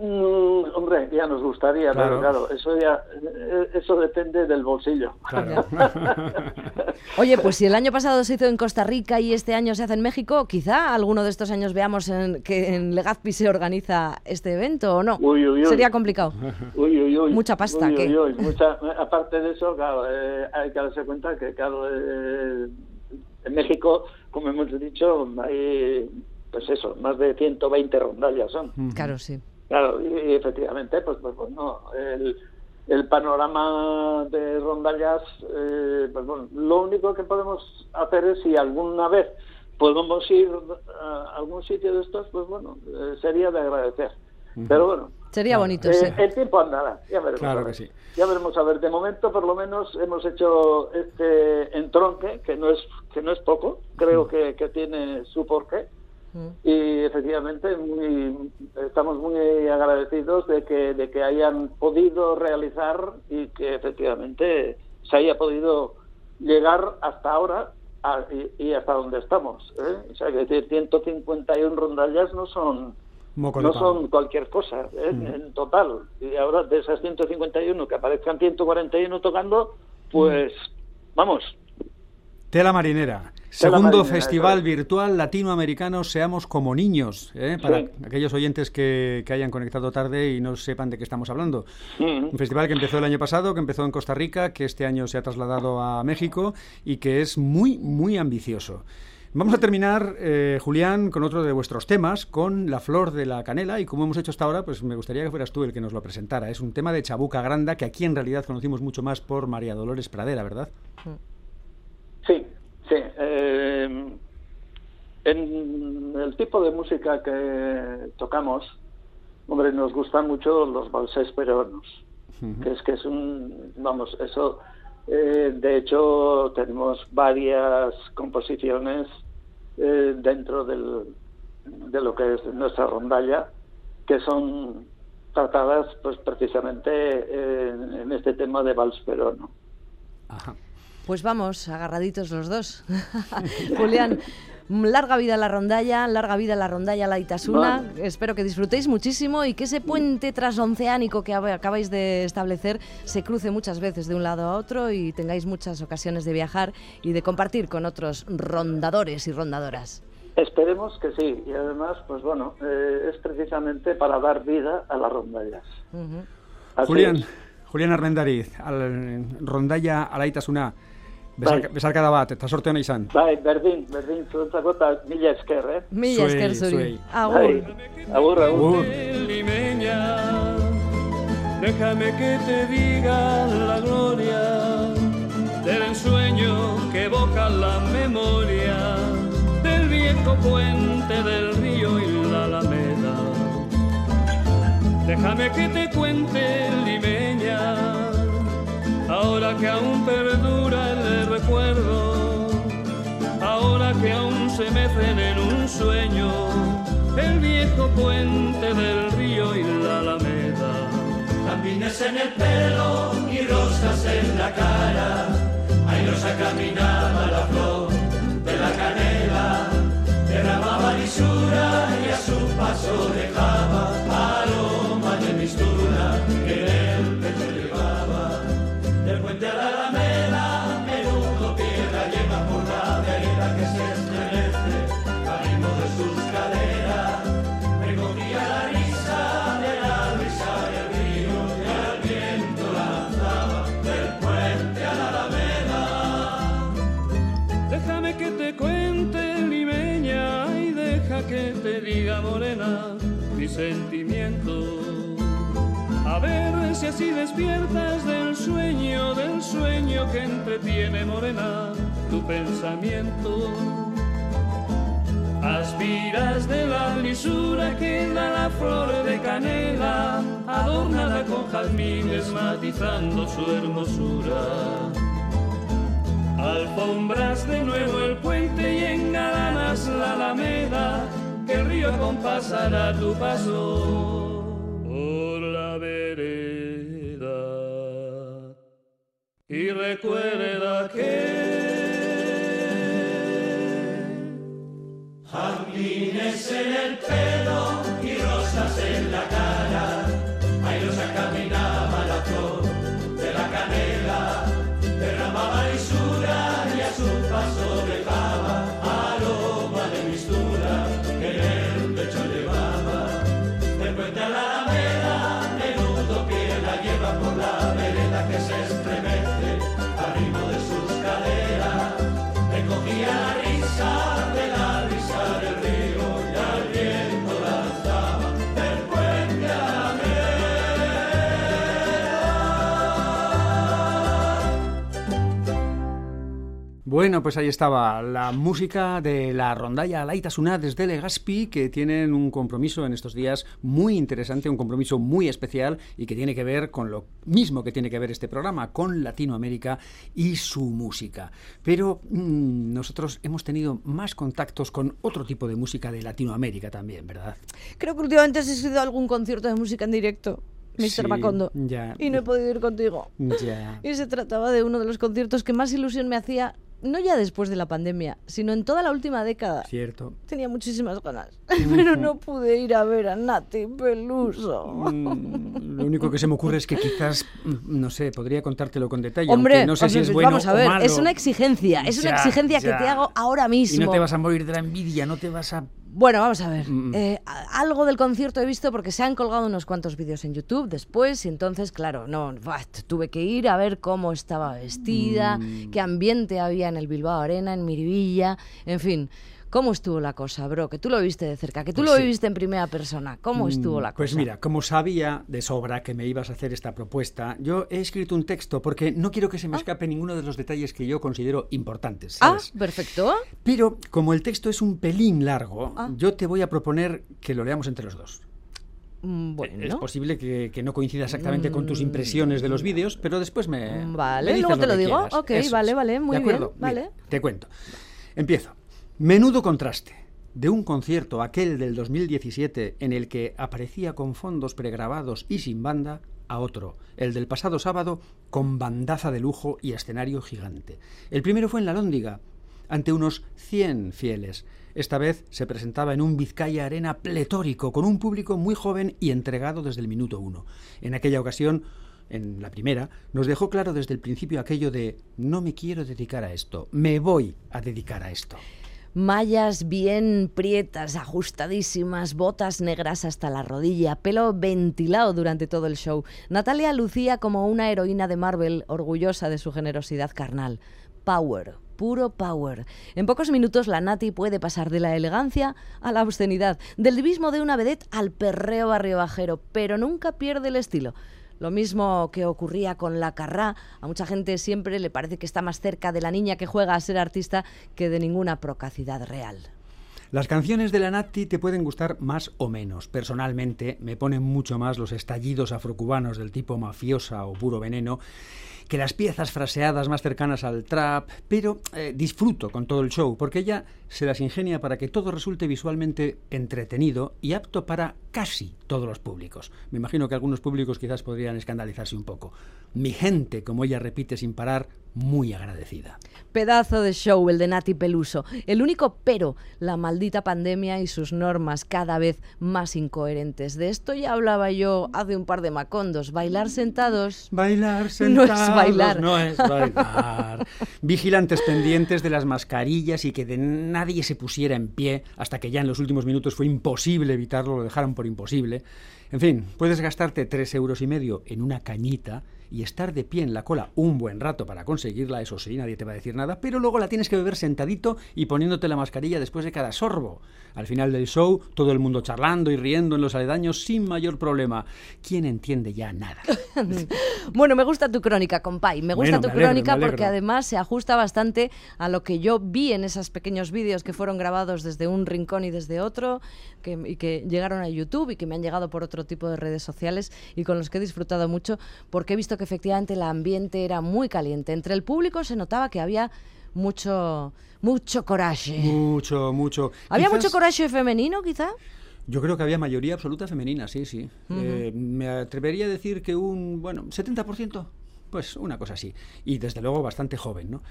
[SPEAKER 6] Mm, hombre, ya nos gustaría,
[SPEAKER 4] Claro.
[SPEAKER 6] pero claro, eso ya eh, eso depende del bolsillo.
[SPEAKER 4] Claro.
[SPEAKER 3] Oye, pues si el año pasado se hizo en Costa Rica y este año se hace en México, quizá alguno de estos años veamos en- que en Legazpi se organiza este evento o no.
[SPEAKER 6] Uy, uy, uy.
[SPEAKER 3] Sería complicado.
[SPEAKER 6] Uy, uy, uy.
[SPEAKER 3] Mucha pasta,
[SPEAKER 6] Uy,
[SPEAKER 3] ¿qué?
[SPEAKER 6] uy, uy. Mucha- aparte de eso, claro, eh, hay que darse cuenta que, claro, eh, en México, como hemos dicho, hay, pues eso, más de 120 rondallas son.
[SPEAKER 3] Claro, sí.
[SPEAKER 6] Claro, y, y efectivamente, pues, pues, pues no, el, el panorama de rondallas, eh, pues bueno, lo único que podemos hacer es si alguna vez podemos ir a algún sitio de estos, pues bueno, eh, sería de agradecer. Pero bueno,
[SPEAKER 3] Sería bonito,
[SPEAKER 6] eh,
[SPEAKER 3] sí.
[SPEAKER 6] el tiempo andará, ya veremos.
[SPEAKER 4] Claro
[SPEAKER 6] a ver.
[SPEAKER 4] que sí.
[SPEAKER 6] Ya veremos a ver. De momento, por lo menos, hemos hecho este entronque, que no es que no es poco, creo que, que tiene su porqué. Y efectivamente, muy, estamos muy agradecidos de que, de que hayan podido realizar y que efectivamente se haya podido llegar hasta ahora a- y, y hasta donde estamos. ¿eh? O sea, que decir, 151 rondallas no son no son cualquier cosa ¿eh? en total. Y ahora de esas 151 que aparezcan 141 tocando, pues vamos,
[SPEAKER 4] Tela Marinera. Segundo Festival. Virtual Latinoamericano Seamos como Niños, ¿eh? para
[SPEAKER 6] Sí.
[SPEAKER 4] aquellos oyentes que, que hayan conectado tarde y no sepan de qué estamos hablando.
[SPEAKER 6] Mm.
[SPEAKER 4] Un festival que empezó el año pasado, que empezó en Costa Rica, que este año se ha trasladado a México y que es muy, muy ambicioso. Vamos a terminar, eh, Julián, con otro de vuestros temas, con La Flor de la Canela, y como hemos hecho hasta ahora, pues me gustaría que fueras tú el que nos lo presentara. Es un tema de Chabuca Granda, que aquí en realidad conocimos mucho más por María Dolores Pradera, ¿verdad?
[SPEAKER 6] sí, sí. eh, en el tipo de música que tocamos, hombre, nos gustan mucho los valses peruanos, que es que es un, vamos, eso, eh, de hecho tenemos varias composiciones eh, dentro del, de lo que es nuestra rondalla, que son tratadas pues precisamente eh, en, en este tema de vals peruano.
[SPEAKER 4] Ajá.
[SPEAKER 3] Pues vamos, agarraditos los dos. Julián, larga vida a la rondalla, larga vida a la rondalla la Itasuna.
[SPEAKER 6] Vale.
[SPEAKER 3] Espero que disfrutéis muchísimo y que ese puente transoceánico que acabáis de establecer se cruce muchas veces de un lado a otro y tengáis muchas ocasiones de viajar y de compartir con otros rondadores y rondadoras.
[SPEAKER 6] Esperemos que sí, y además, pues bueno, eh, es precisamente para dar vida a las rondallas.
[SPEAKER 4] Julián,
[SPEAKER 6] es.
[SPEAKER 4] Julián Armendariz, al, rondalla alaitasuna, besar,
[SPEAKER 6] Bai.
[SPEAKER 4] besarkada bat, eta sorte hona izan.
[SPEAKER 6] Bai, berdin, berdin, zuentzako eta mila esker, eh?
[SPEAKER 3] Mila
[SPEAKER 4] Zuei,
[SPEAKER 3] esker zuri.
[SPEAKER 4] zuei.
[SPEAKER 3] Agur.
[SPEAKER 6] Bai, agur, agur.
[SPEAKER 9] Déjame que te diga la gloria del ensueño que evoca la memoria del viejo puente del río y la alameda. Déjame que te cuente, limeña, ahora que aún perdura el ahora que aún se mecen en un sueño el viejo puente del río y la alameda.
[SPEAKER 7] Jardines en el pelo y rosas en la cara. Airosa caminaba la flor de la canela. Derramaba lisura y a su paso dejaba
[SPEAKER 9] sentimiento. A ver si así despiertas del sueño, del sueño que entretiene, morena, tu pensamiento. Aspiras de la lisura que da la flor de canela, adornada con jazmines matizando su hermosura. Alfombras de nuevo el puente y engalanas la alameda, que el río compasará tu paso por la vereda. Y recuerda que
[SPEAKER 7] Jardines en el pelo
[SPEAKER 4] Bueno, pues ahí estaba la música de la rondalla Laitasuna desde Legazpi, que tienen un compromiso en estos días muy interesante, un compromiso muy especial y que tiene que ver con lo mismo que tiene que ver este programa, con Latinoamérica y su música. Pero mm, nosotros hemos tenido más contactos con otro tipo de música de Latinoamérica también, ¿verdad?
[SPEAKER 3] Creo que últimamente has ido a algún concierto de música en directo, Mr.
[SPEAKER 4] Sí,
[SPEAKER 3] Macondo.
[SPEAKER 4] ya.
[SPEAKER 3] Y no he podido ir contigo.
[SPEAKER 4] Ya.
[SPEAKER 3] Y se trataba de uno de los conciertos que más ilusión me hacía, no ya después de la pandemia, sino en toda la última década.
[SPEAKER 4] Cierto.
[SPEAKER 3] Tenía muchísimas ganas, pero no pude ir a ver a Nati Peluso.
[SPEAKER 4] Mm, Lo único que se me ocurre es que quizás, mm, no sé, podría contártelo con detalle.
[SPEAKER 3] Hombre,
[SPEAKER 4] no sé si es bueno
[SPEAKER 3] vamos a
[SPEAKER 4] o
[SPEAKER 3] ver,
[SPEAKER 4] malo.
[SPEAKER 3] es una exigencia, es una
[SPEAKER 4] Ya,
[SPEAKER 3] exigencia que te hago ahora
[SPEAKER 4] Y
[SPEAKER 3] mismo.
[SPEAKER 4] no te vas a morir de la envidia, no te vas a...
[SPEAKER 3] Bueno, vamos a ver.
[SPEAKER 4] Mm.
[SPEAKER 3] Eh, a- algo del concierto he visto porque se han colgado unos cuantos vídeos en YouTube después y entonces, claro, no, tuve que ir a ver cómo estaba vestida,
[SPEAKER 4] Mm.
[SPEAKER 3] qué ambiente había en el Bilbao Arena, en Miribilla, en fin. ¿Cómo estuvo la cosa, bro? Que tú lo viste de cerca, que tú
[SPEAKER 4] Pues
[SPEAKER 3] lo
[SPEAKER 4] sí.
[SPEAKER 3] viviste en primera persona. ¿Cómo estuvo la cosa?
[SPEAKER 4] Pues mira, como sabía de sobra que me ibas a hacer esta propuesta, yo he escrito un texto porque no quiero que se me escape ninguno de los detalles que yo considero importantes.
[SPEAKER 3] Ah, perfecto.
[SPEAKER 4] Pero como el texto es un pelín largo,
[SPEAKER 3] Ah.
[SPEAKER 4] yo te voy a proponer que lo leamos entre los dos.
[SPEAKER 3] Mm,
[SPEAKER 4] Es
[SPEAKER 3] Bueno.
[SPEAKER 4] posible que, que no coincida exactamente con tus impresiones de los vídeos, pero después me.
[SPEAKER 3] Mm, vale,
[SPEAKER 4] me dices
[SPEAKER 3] luego te lo digo.
[SPEAKER 4] quieras.
[SPEAKER 3] Ok,
[SPEAKER 4] Eso
[SPEAKER 3] vale,
[SPEAKER 4] es.
[SPEAKER 3] vale, muy
[SPEAKER 4] ¿De acuerdo?
[SPEAKER 3] bien,
[SPEAKER 4] Mira,
[SPEAKER 3] vale.
[SPEAKER 4] te cuento. Empiezo. Menudo contraste de un concierto, aquel del 2017, en el que aparecía con fondos pregrabados y sin banda, a otro, el del pasado sábado, con bandaza de lujo y escenario gigante. El primero fue en la Lóndiga, ante unos 100 fieles. Esta vez se presentaba en un Vizcaya Arena pletórico, con un público muy joven y entregado desde el minuto uno. En aquella ocasión, en la primera, nos dejó claro desde el principio aquello de no me quiero dedicar a esto, me voy a dedicar a esto.
[SPEAKER 3] Mallas bien prietas, ajustadísimas, botas negras hasta la rodilla, pelo ventilado durante todo el show. Natalia lucía como una heroína de Marvel, orgullosa de su generosidad carnal. Power, puro power. En pocos minutos la Nati puede pasar de la elegancia a la obscenidad, del divismo de una vedette al perreo barrio bajero, pero nunca pierde el estilo. Lo mismo que ocurría con la Carrá, a mucha gente siempre le parece que está más cerca de la niña que juega a ser artista que de ninguna procacidad real.
[SPEAKER 4] Las canciones de la Nati te pueden gustar más o menos. Personalmente me ponen mucho más los estallidos afrocubanos del tipo mafiosa o puro veneno que las piezas fraseadas más cercanas al trap, pero eh, disfruto con todo el show porque ella se las ingenia para que todo resulte visualmente entretenido y apto para casi todos los públicos. Me imagino que algunos públicos quizás podrían escandalizarse un poco. Mi gente, como ella repite sin parar, muy agradecida.
[SPEAKER 3] Pedazo de show el de Nati Peluso. El único pero, la maldita pandemia y sus normas cada vez más incoherentes. De esto ya hablaba yo hace un par de macondos. Bailar sentados.
[SPEAKER 4] Bailar
[SPEAKER 3] No es
[SPEAKER 4] sentados,
[SPEAKER 3] bailar.
[SPEAKER 4] No es bailar. Vigilantes pendientes de las mascarillas y que de nadie se pusiera en pie hasta que ya en los últimos minutos fue imposible evitarlo, lo dejaron por imposible. En fin, puedes gastarte tres euros y medio en una cañita y estar de pie en la cola un buen rato para conseguirla, eso sí, nadie te va a decir nada, pero luego la tienes que beber sentadito y poniéndote la mascarilla después de cada sorbo. Al final del show, todo el mundo charlando y riendo en los aledaños sin mayor problema. ¿Quién entiende ya nada?
[SPEAKER 3] Bueno, me gusta tu crónica, compay. Me gusta
[SPEAKER 4] Bueno,
[SPEAKER 3] tu
[SPEAKER 4] me alegro,
[SPEAKER 3] crónica porque además se ajusta bastante a lo que yo vi en esos pequeños vídeos que fueron grabados desde un rincón y desde otro que, y que llegaron a YouTube y que me han llegado por otro tipo de redes sociales y con los que he disfrutado mucho porque he visto que efectivamente el ambiente era muy caliente. Entre el público se notaba que había mucho, mucho coraje.
[SPEAKER 4] Mucho, mucho.
[SPEAKER 3] ¿Había
[SPEAKER 4] Quizás-
[SPEAKER 3] mucho coraje femenino, quizá?
[SPEAKER 4] Yo creo que había mayoría absoluta femenina, sí, sí. Eh, me atrevería a decir que un, bueno, 70%, pues una cosa así. Y desde luego bastante joven, ¿no?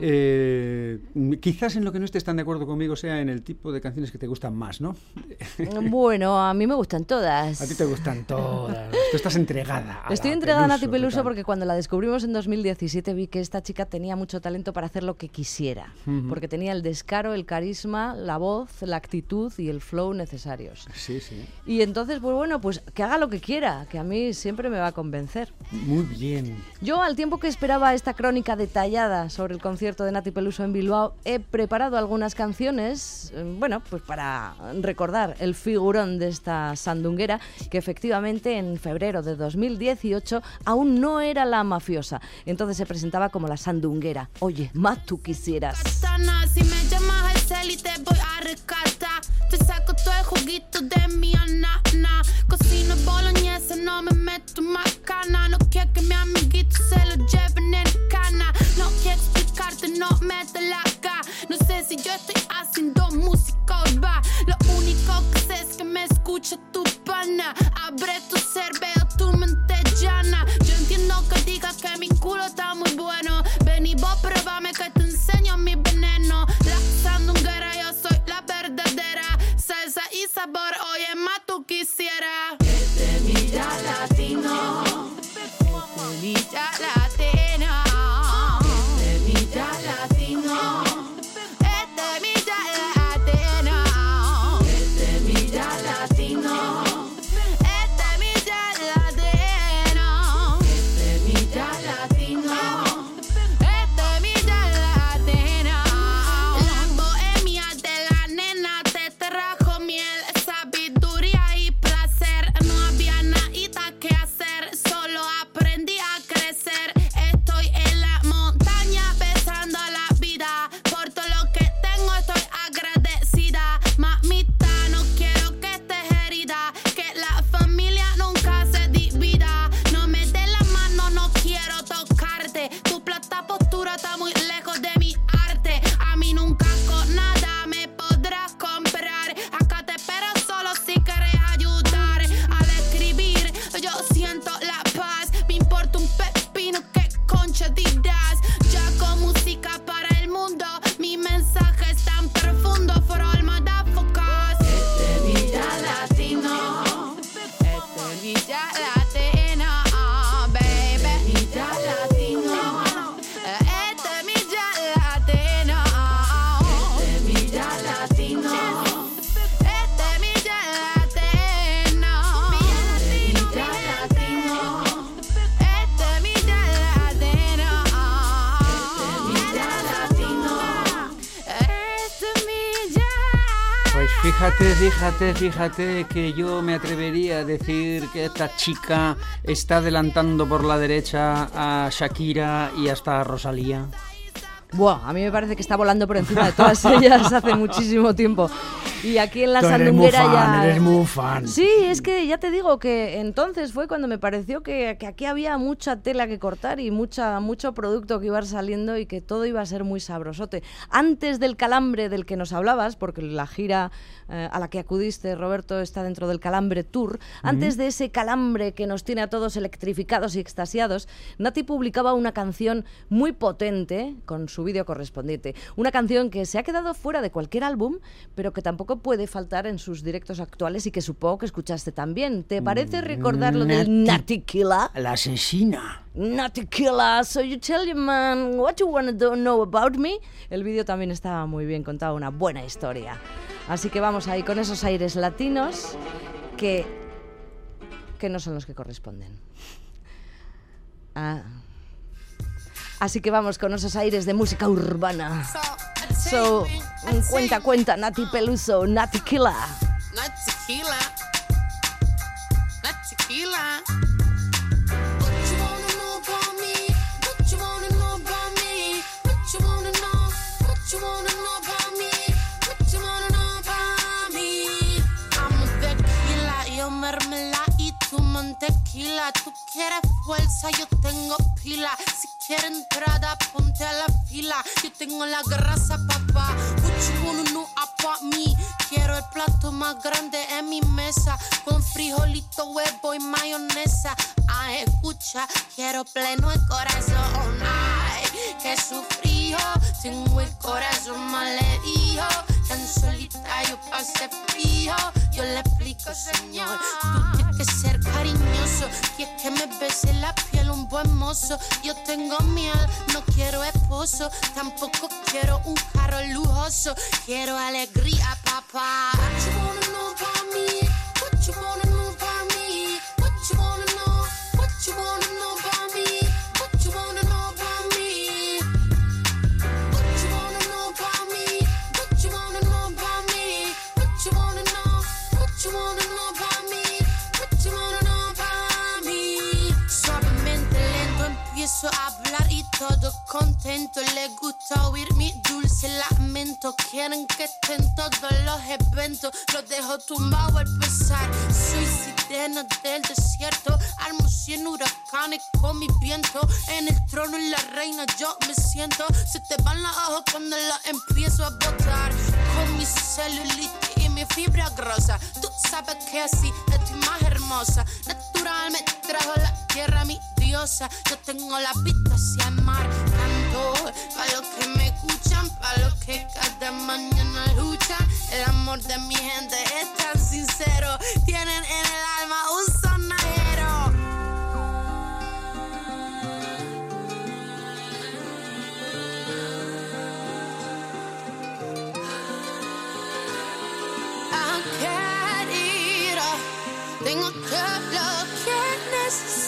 [SPEAKER 4] Eh, quizás en lo que no estés tan de acuerdo conmigo sea en el tipo de canciones que te gustan más, ¿no?
[SPEAKER 3] Bueno, a mí me gustan todas.
[SPEAKER 4] A ti te gustan todas. Tú estás entregada. a
[SPEAKER 3] Estoy
[SPEAKER 4] la
[SPEAKER 3] entregada a Nati
[SPEAKER 4] Peluso, total.
[SPEAKER 3] porque cuando la descubrimos en 2017 vi que esta chica tenía mucho talento para hacer lo que quisiera, porque tenía el descaro, el carisma, la voz, la actitud y el flow necesarios.
[SPEAKER 4] Sí, sí.
[SPEAKER 3] Y entonces, pues bueno, pues que haga lo que quiera, que a mí siempre me va a convencer.
[SPEAKER 4] Muy bien.
[SPEAKER 3] Yo, al tiempo que esperaba esta crónica detallada sobre el concierto de Nati Peluso en Bilbao, he preparado algunas canciones, eh, bueno, pues para recordar el figurón de esta sandunguera, que efectivamente en febrero de 2018 aún no era la mafiosa. Entonces se presentaba como la sandunguera. Oye, más tú quisieras.
[SPEAKER 10] Cana. Uh. No quiero explicarte, no mete la ca. No sé si yo estoy haciendo música urbana. Lo único que sé es que me escucha tu pana. Abre tu
[SPEAKER 4] fíjate, fíjate, fíjate que yo me atrevería a decir que esta chica está adelantando por la derecha a Shakira y hasta a Rosalía.
[SPEAKER 3] Buah, a mí me parece que está volando por encima de todas ellas hace muchísimo tiempo. Y aquí en la
[SPEAKER 4] Tú eres muy
[SPEAKER 3] sandunguera
[SPEAKER 4] fan,
[SPEAKER 3] ya.
[SPEAKER 4] eres muy fan.
[SPEAKER 3] Sí, es que ya te digo que entonces fue cuando me pareció que, que aquí había mucha tela que cortar y mucha, mucho producto que iba saliendo y que todo iba a ser muy sabrosote. Antes del calambre del que nos hablabas, porque la gira eh, a la que acudiste, Roberto, está dentro del Calambre Tour, antes de ese calambre que nos tiene a todos electrificados y extasiados, Nati publicaba una canción muy potente con su vídeo correspondiente. Una canción que se ha quedado fuera de cualquier álbum, pero que tampoco puede faltar en sus directos actuales y que supongo que escuchaste también. ¿Te parece recordar lo de
[SPEAKER 4] Nati-
[SPEAKER 3] Nati Killa?
[SPEAKER 4] La asesina.
[SPEAKER 3] Nati Killa, so you tell your man what you wanna do- know about me. El vídeo también estaba muy bien contado, una buena historia. Así que vamos ahí con esos aires latinos que, que no son los que corresponden. Ah. Así que vamos con esos aires de música urbana. So, cuenta, cuenta, Nati Peluso, Nati Killa.
[SPEAKER 10] Mermelada y tú mantequila. Tú quieres fuerza, yo tengo quieres entrada, ponte a la fila. Yo tengo la grasa, papá. What you wanna know? Quiero el plato más grande en mi mesa. Con frijolito, huevo y mayonesa. Ay, escucha, quiero pleno el corazón. Ay, que sufrió. Tengo el corazón malherido. Tan solita yo pasé frío. Yo le explico, señor. Tú tienes que ser cariñoso. Y es que me bese la piel un buen mozo. Yo tengo miel, no quiero esposo. Tampoco quiero un carro lujoso. Quiero alegría, papá. What you wanna know? What you wanna know? What you wanna know? What you wanna gusta oír mi dulce lamento. Quieren que esté en todos los eventos. Los dejo tumbado al pesar. Soy sirena del desierto. Armo cien huracanes con mi viento. En el trono y la reina yo me siento. Se te van los ojos cuando la empiezo a botar. Con mi celulitis y mi fibra grosa. Tú sabes que así estoy más hermosa. Natural me trajo la tierra mi Yo tengo la vista hacia el mar. Canto para los que me escuchan, para los que cada mañana luchan. El amor de mi gente es tan sincero. Tienen en el alma un sonajero. Tengo todo lo que necesitas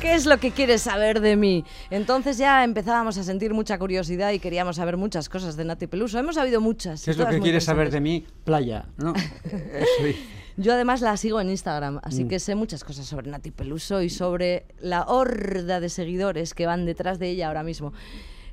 [SPEAKER 3] ¿Qué es lo que quieres saber de mí? Entonces ya empezábamos a sentir mucha curiosidad y queríamos saber muchas cosas de Nati Peluso. Hemos sabido muchas.
[SPEAKER 4] ¿Qué es lo que quieres saber de mí? Playa, ¿no?
[SPEAKER 3] Yo además la sigo en Instagram,
[SPEAKER 4] Mm.
[SPEAKER 3] así que sé muchas cosas sobre Nati Peluso y sobre la horda de seguidores que van detrás de ella ahora mismo.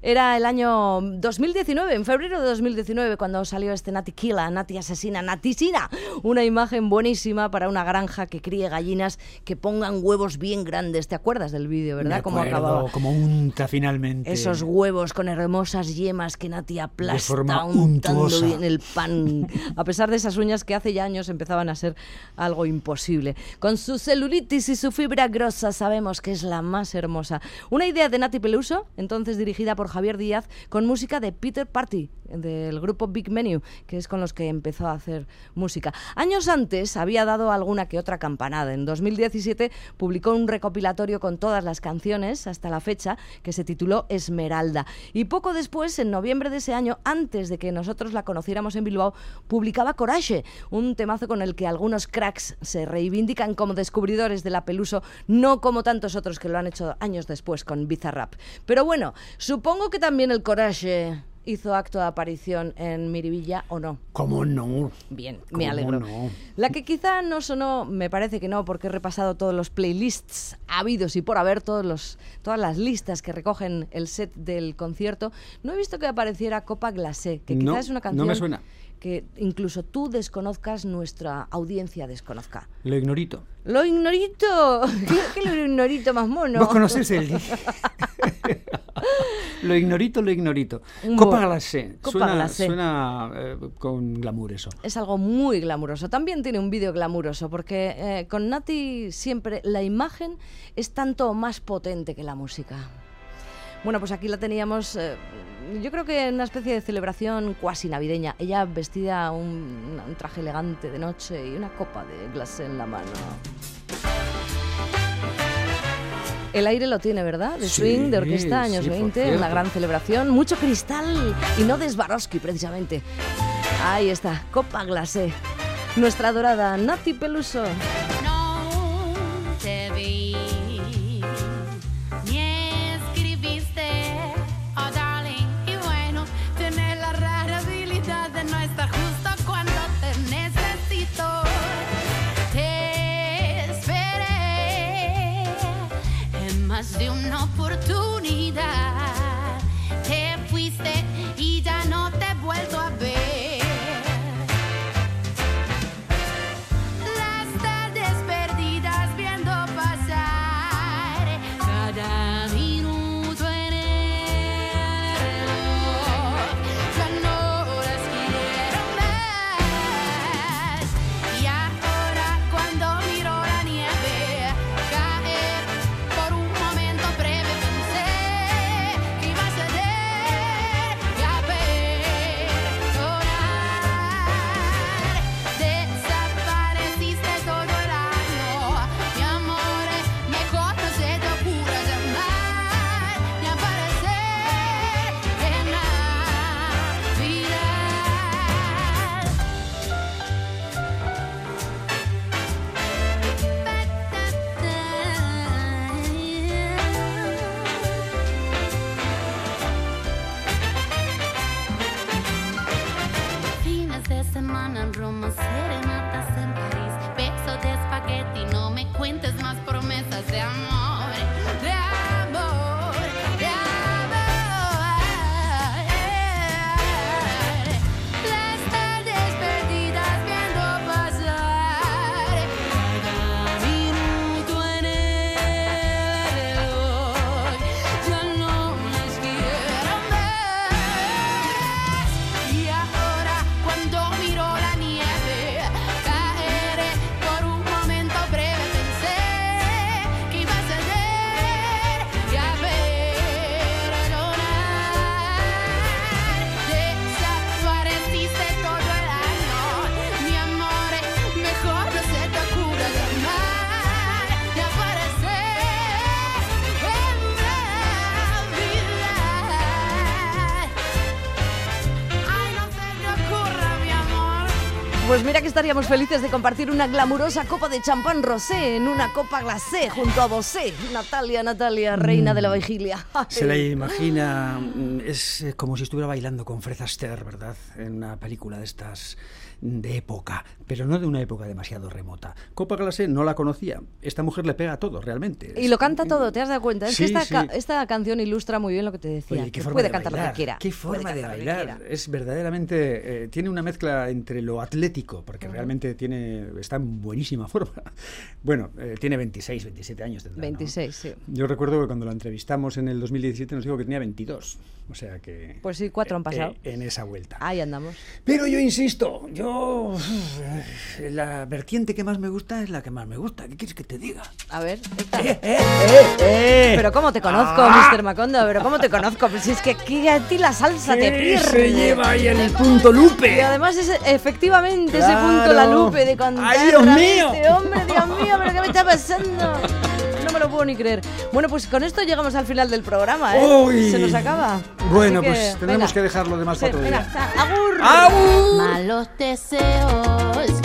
[SPEAKER 3] Era el año 2019, en febrero de 2019, cuando salió este Nati Killa, Nati Asesina, Natisina. Una imagen buenísima para una granja que críe gallinas que pongan huevos bien grandes. ¿Te acuerdas del vídeo, verdad?
[SPEAKER 4] Acuerdo,
[SPEAKER 3] acababa.
[SPEAKER 4] Como unta finalmente.
[SPEAKER 3] Esos huevos con hermosas yemas que Nati aplasta
[SPEAKER 4] forma
[SPEAKER 3] untando
[SPEAKER 4] untuosa.
[SPEAKER 3] bien el pan. A pesar de esas uñas que hace ya años empezaban a ser algo imposible. Con su celulitis y su fibra grosa sabemos que es la más hermosa. Una idea de Nati Peluso, entonces dirigida por Javier Díaz, con música de Peter Party, del grupo Big Menu, que es con los que empezó a hacer música. Años antes había dado alguna que otra campanada. En 2017 publicó un recopilatorio con todas las canciones hasta la fecha que se tituló Esmeralda. Y poco después, en noviembre de ese año, antes de que nosotros la conociéramos en Bilbao, publicaba Coraje, un temazo con el que algunos cracks se reivindican como descubridores de la Peluso, no como tantos otros que lo han hecho años después con Bizarrap. Pero bueno, supongo que también el Coraje hizo acto de aparición en Miribilla o no.
[SPEAKER 4] ¿Cómo no?
[SPEAKER 3] Bien,
[SPEAKER 4] ¿Cómo
[SPEAKER 3] me alegro.
[SPEAKER 4] no?
[SPEAKER 3] La que quizá no sonó, me parece que no, porque he repasado todos los playlists habidos y por haber, todos los, todas las listas que recogen el set del concierto. No he visto que apareciera Copa Glacé, que quizá
[SPEAKER 4] No,
[SPEAKER 3] es una
[SPEAKER 4] no
[SPEAKER 3] canción
[SPEAKER 4] me suena.
[SPEAKER 3] que incluso tú desconozcas, nuestra audiencia desconozca.
[SPEAKER 4] Lo ignorito.
[SPEAKER 3] Lo ignorito, ¿qué, qué lo ignorito más mono?
[SPEAKER 4] ¿Vos conocés el...? lo ignorito, lo ignorito. Copa glacé.
[SPEAKER 3] Copa
[SPEAKER 4] Suena,
[SPEAKER 3] glacé.
[SPEAKER 4] suena eh, con glamour eso.
[SPEAKER 3] Es algo muy glamuroso. También tiene un vídeo glamuroso, porque eh, con Nati siempre la imagen es tanto más potente que la música. Bueno, pues aquí la teníamos, eh, yo creo que en una especie de celebración cuasi navideña. Ella vestida un, un traje elegante de noche y una copa de glacé en la mano. El aire lo tiene, ¿verdad? De
[SPEAKER 4] Sí,
[SPEAKER 3] swing, de orquesta, años
[SPEAKER 4] sí, por
[SPEAKER 3] 20, una gran celebración. Mucho cristal y no de Swarovski, precisamente. Ahí está, Copa Glacé. Nuestra adorada Nati Peluso. Pues mira que estaríamos felices de compartir una glamurosa copa de champán rosé en una copa glacé junto a Bosé. Natalia, Natalia, reina de la vigilia.
[SPEAKER 4] Se la imagina, mm, es como si estuviera bailando con Fred Astaire, ¿verdad? En una película de estas de época, pero no de una época demasiado remota. Copa Glacé no la conocía. Esta mujer le pega a todo, realmente.
[SPEAKER 3] Y lo canta todo, ¿te has dado cuenta? Es
[SPEAKER 4] Sí,
[SPEAKER 3] que esta,
[SPEAKER 4] sí.
[SPEAKER 3] ca- esta canción ilustra muy bien lo que te decía.
[SPEAKER 4] Oye,
[SPEAKER 3] que
[SPEAKER 4] forma
[SPEAKER 3] puede
[SPEAKER 4] de
[SPEAKER 3] cantar lo que quiera.
[SPEAKER 4] Qué forma de bailar. Es verdaderamente. eh, tiene una mezcla entre lo atlético, porque realmente tiene está en buenísima forma. Bueno, eh, tiene 26, 27 años. tendrá, ¿no?
[SPEAKER 3] 26, sí.
[SPEAKER 4] Yo recuerdo que cuando la entrevistamos en el 2017 nos dijo que tenía 22. O sea que.
[SPEAKER 3] Pues sí, cuatro han
[SPEAKER 4] eh,
[SPEAKER 3] pasado.
[SPEAKER 4] eh, en esa vuelta.
[SPEAKER 3] Ahí andamos.
[SPEAKER 4] Pero yo insisto, yo. eh, La vertiente que más me gusta es la que más me gusta. ¿Qué quieres que te diga?
[SPEAKER 3] A ver, esta.
[SPEAKER 4] ¡Eh, eh, eh!
[SPEAKER 3] Pero cómo te conozco,
[SPEAKER 4] Ah.
[SPEAKER 3] Mr. Macondo, pero cómo te conozco. Pues si es que aquí a ti la salsa te
[SPEAKER 4] ¿Qué
[SPEAKER 3] pierde.
[SPEAKER 4] se lleva ahí el punto Lupe?
[SPEAKER 3] Y además es efectivamente ese
[SPEAKER 4] Claro.
[SPEAKER 3] punto la lupe de contar
[SPEAKER 4] ¡Ay, Dios mío!
[SPEAKER 3] este hombre, Dios mío, pero qué me está pasando. No me lo puedo ni creer. Bueno, pues con esto llegamos al final del programa, ¿eh?
[SPEAKER 4] Uy.
[SPEAKER 3] Se nos acaba.
[SPEAKER 4] Bueno,
[SPEAKER 3] que,
[SPEAKER 4] pues tendremos
[SPEAKER 3] venga.
[SPEAKER 4] que dejarlo de más
[SPEAKER 3] Sí,
[SPEAKER 4] para otro
[SPEAKER 3] venga,
[SPEAKER 4] día.
[SPEAKER 3] ¡Agur!
[SPEAKER 4] ¡Agur!
[SPEAKER 10] Malos deseos,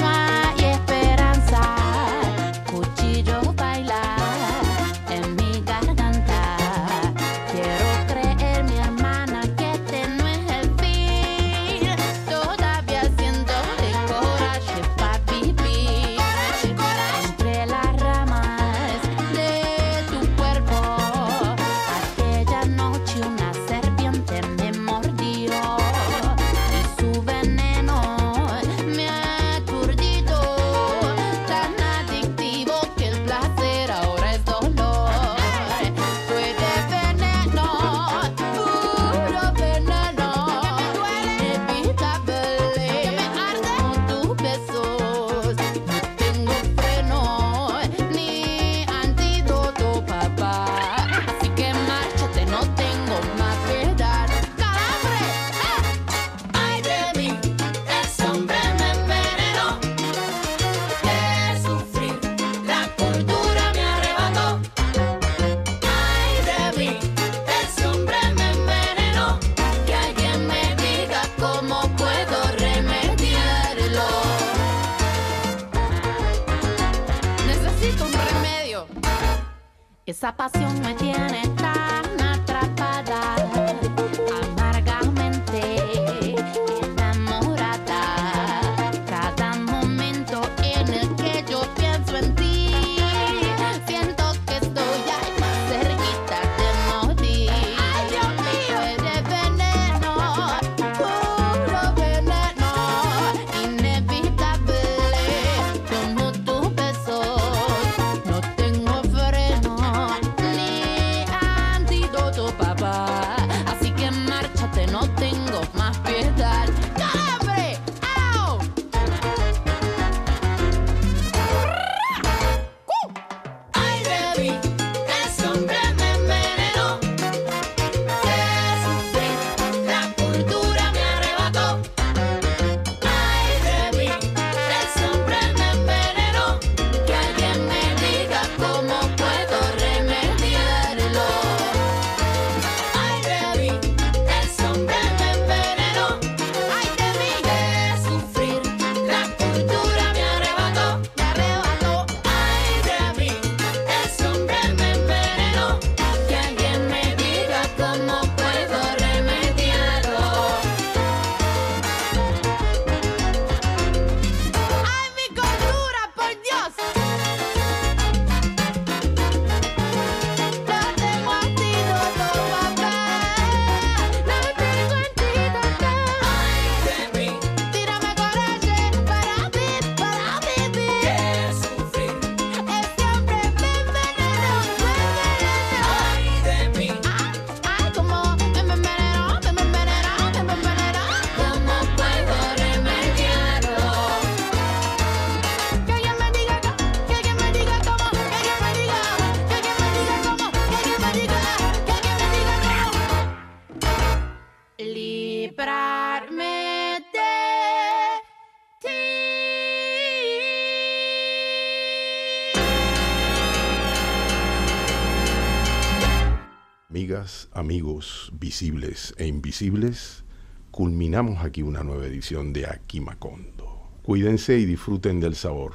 [SPEAKER 11] visibles e invisibles, culminamos aquí una nueva edición de Aquí Macondo. cuídense y disfruten del sabor.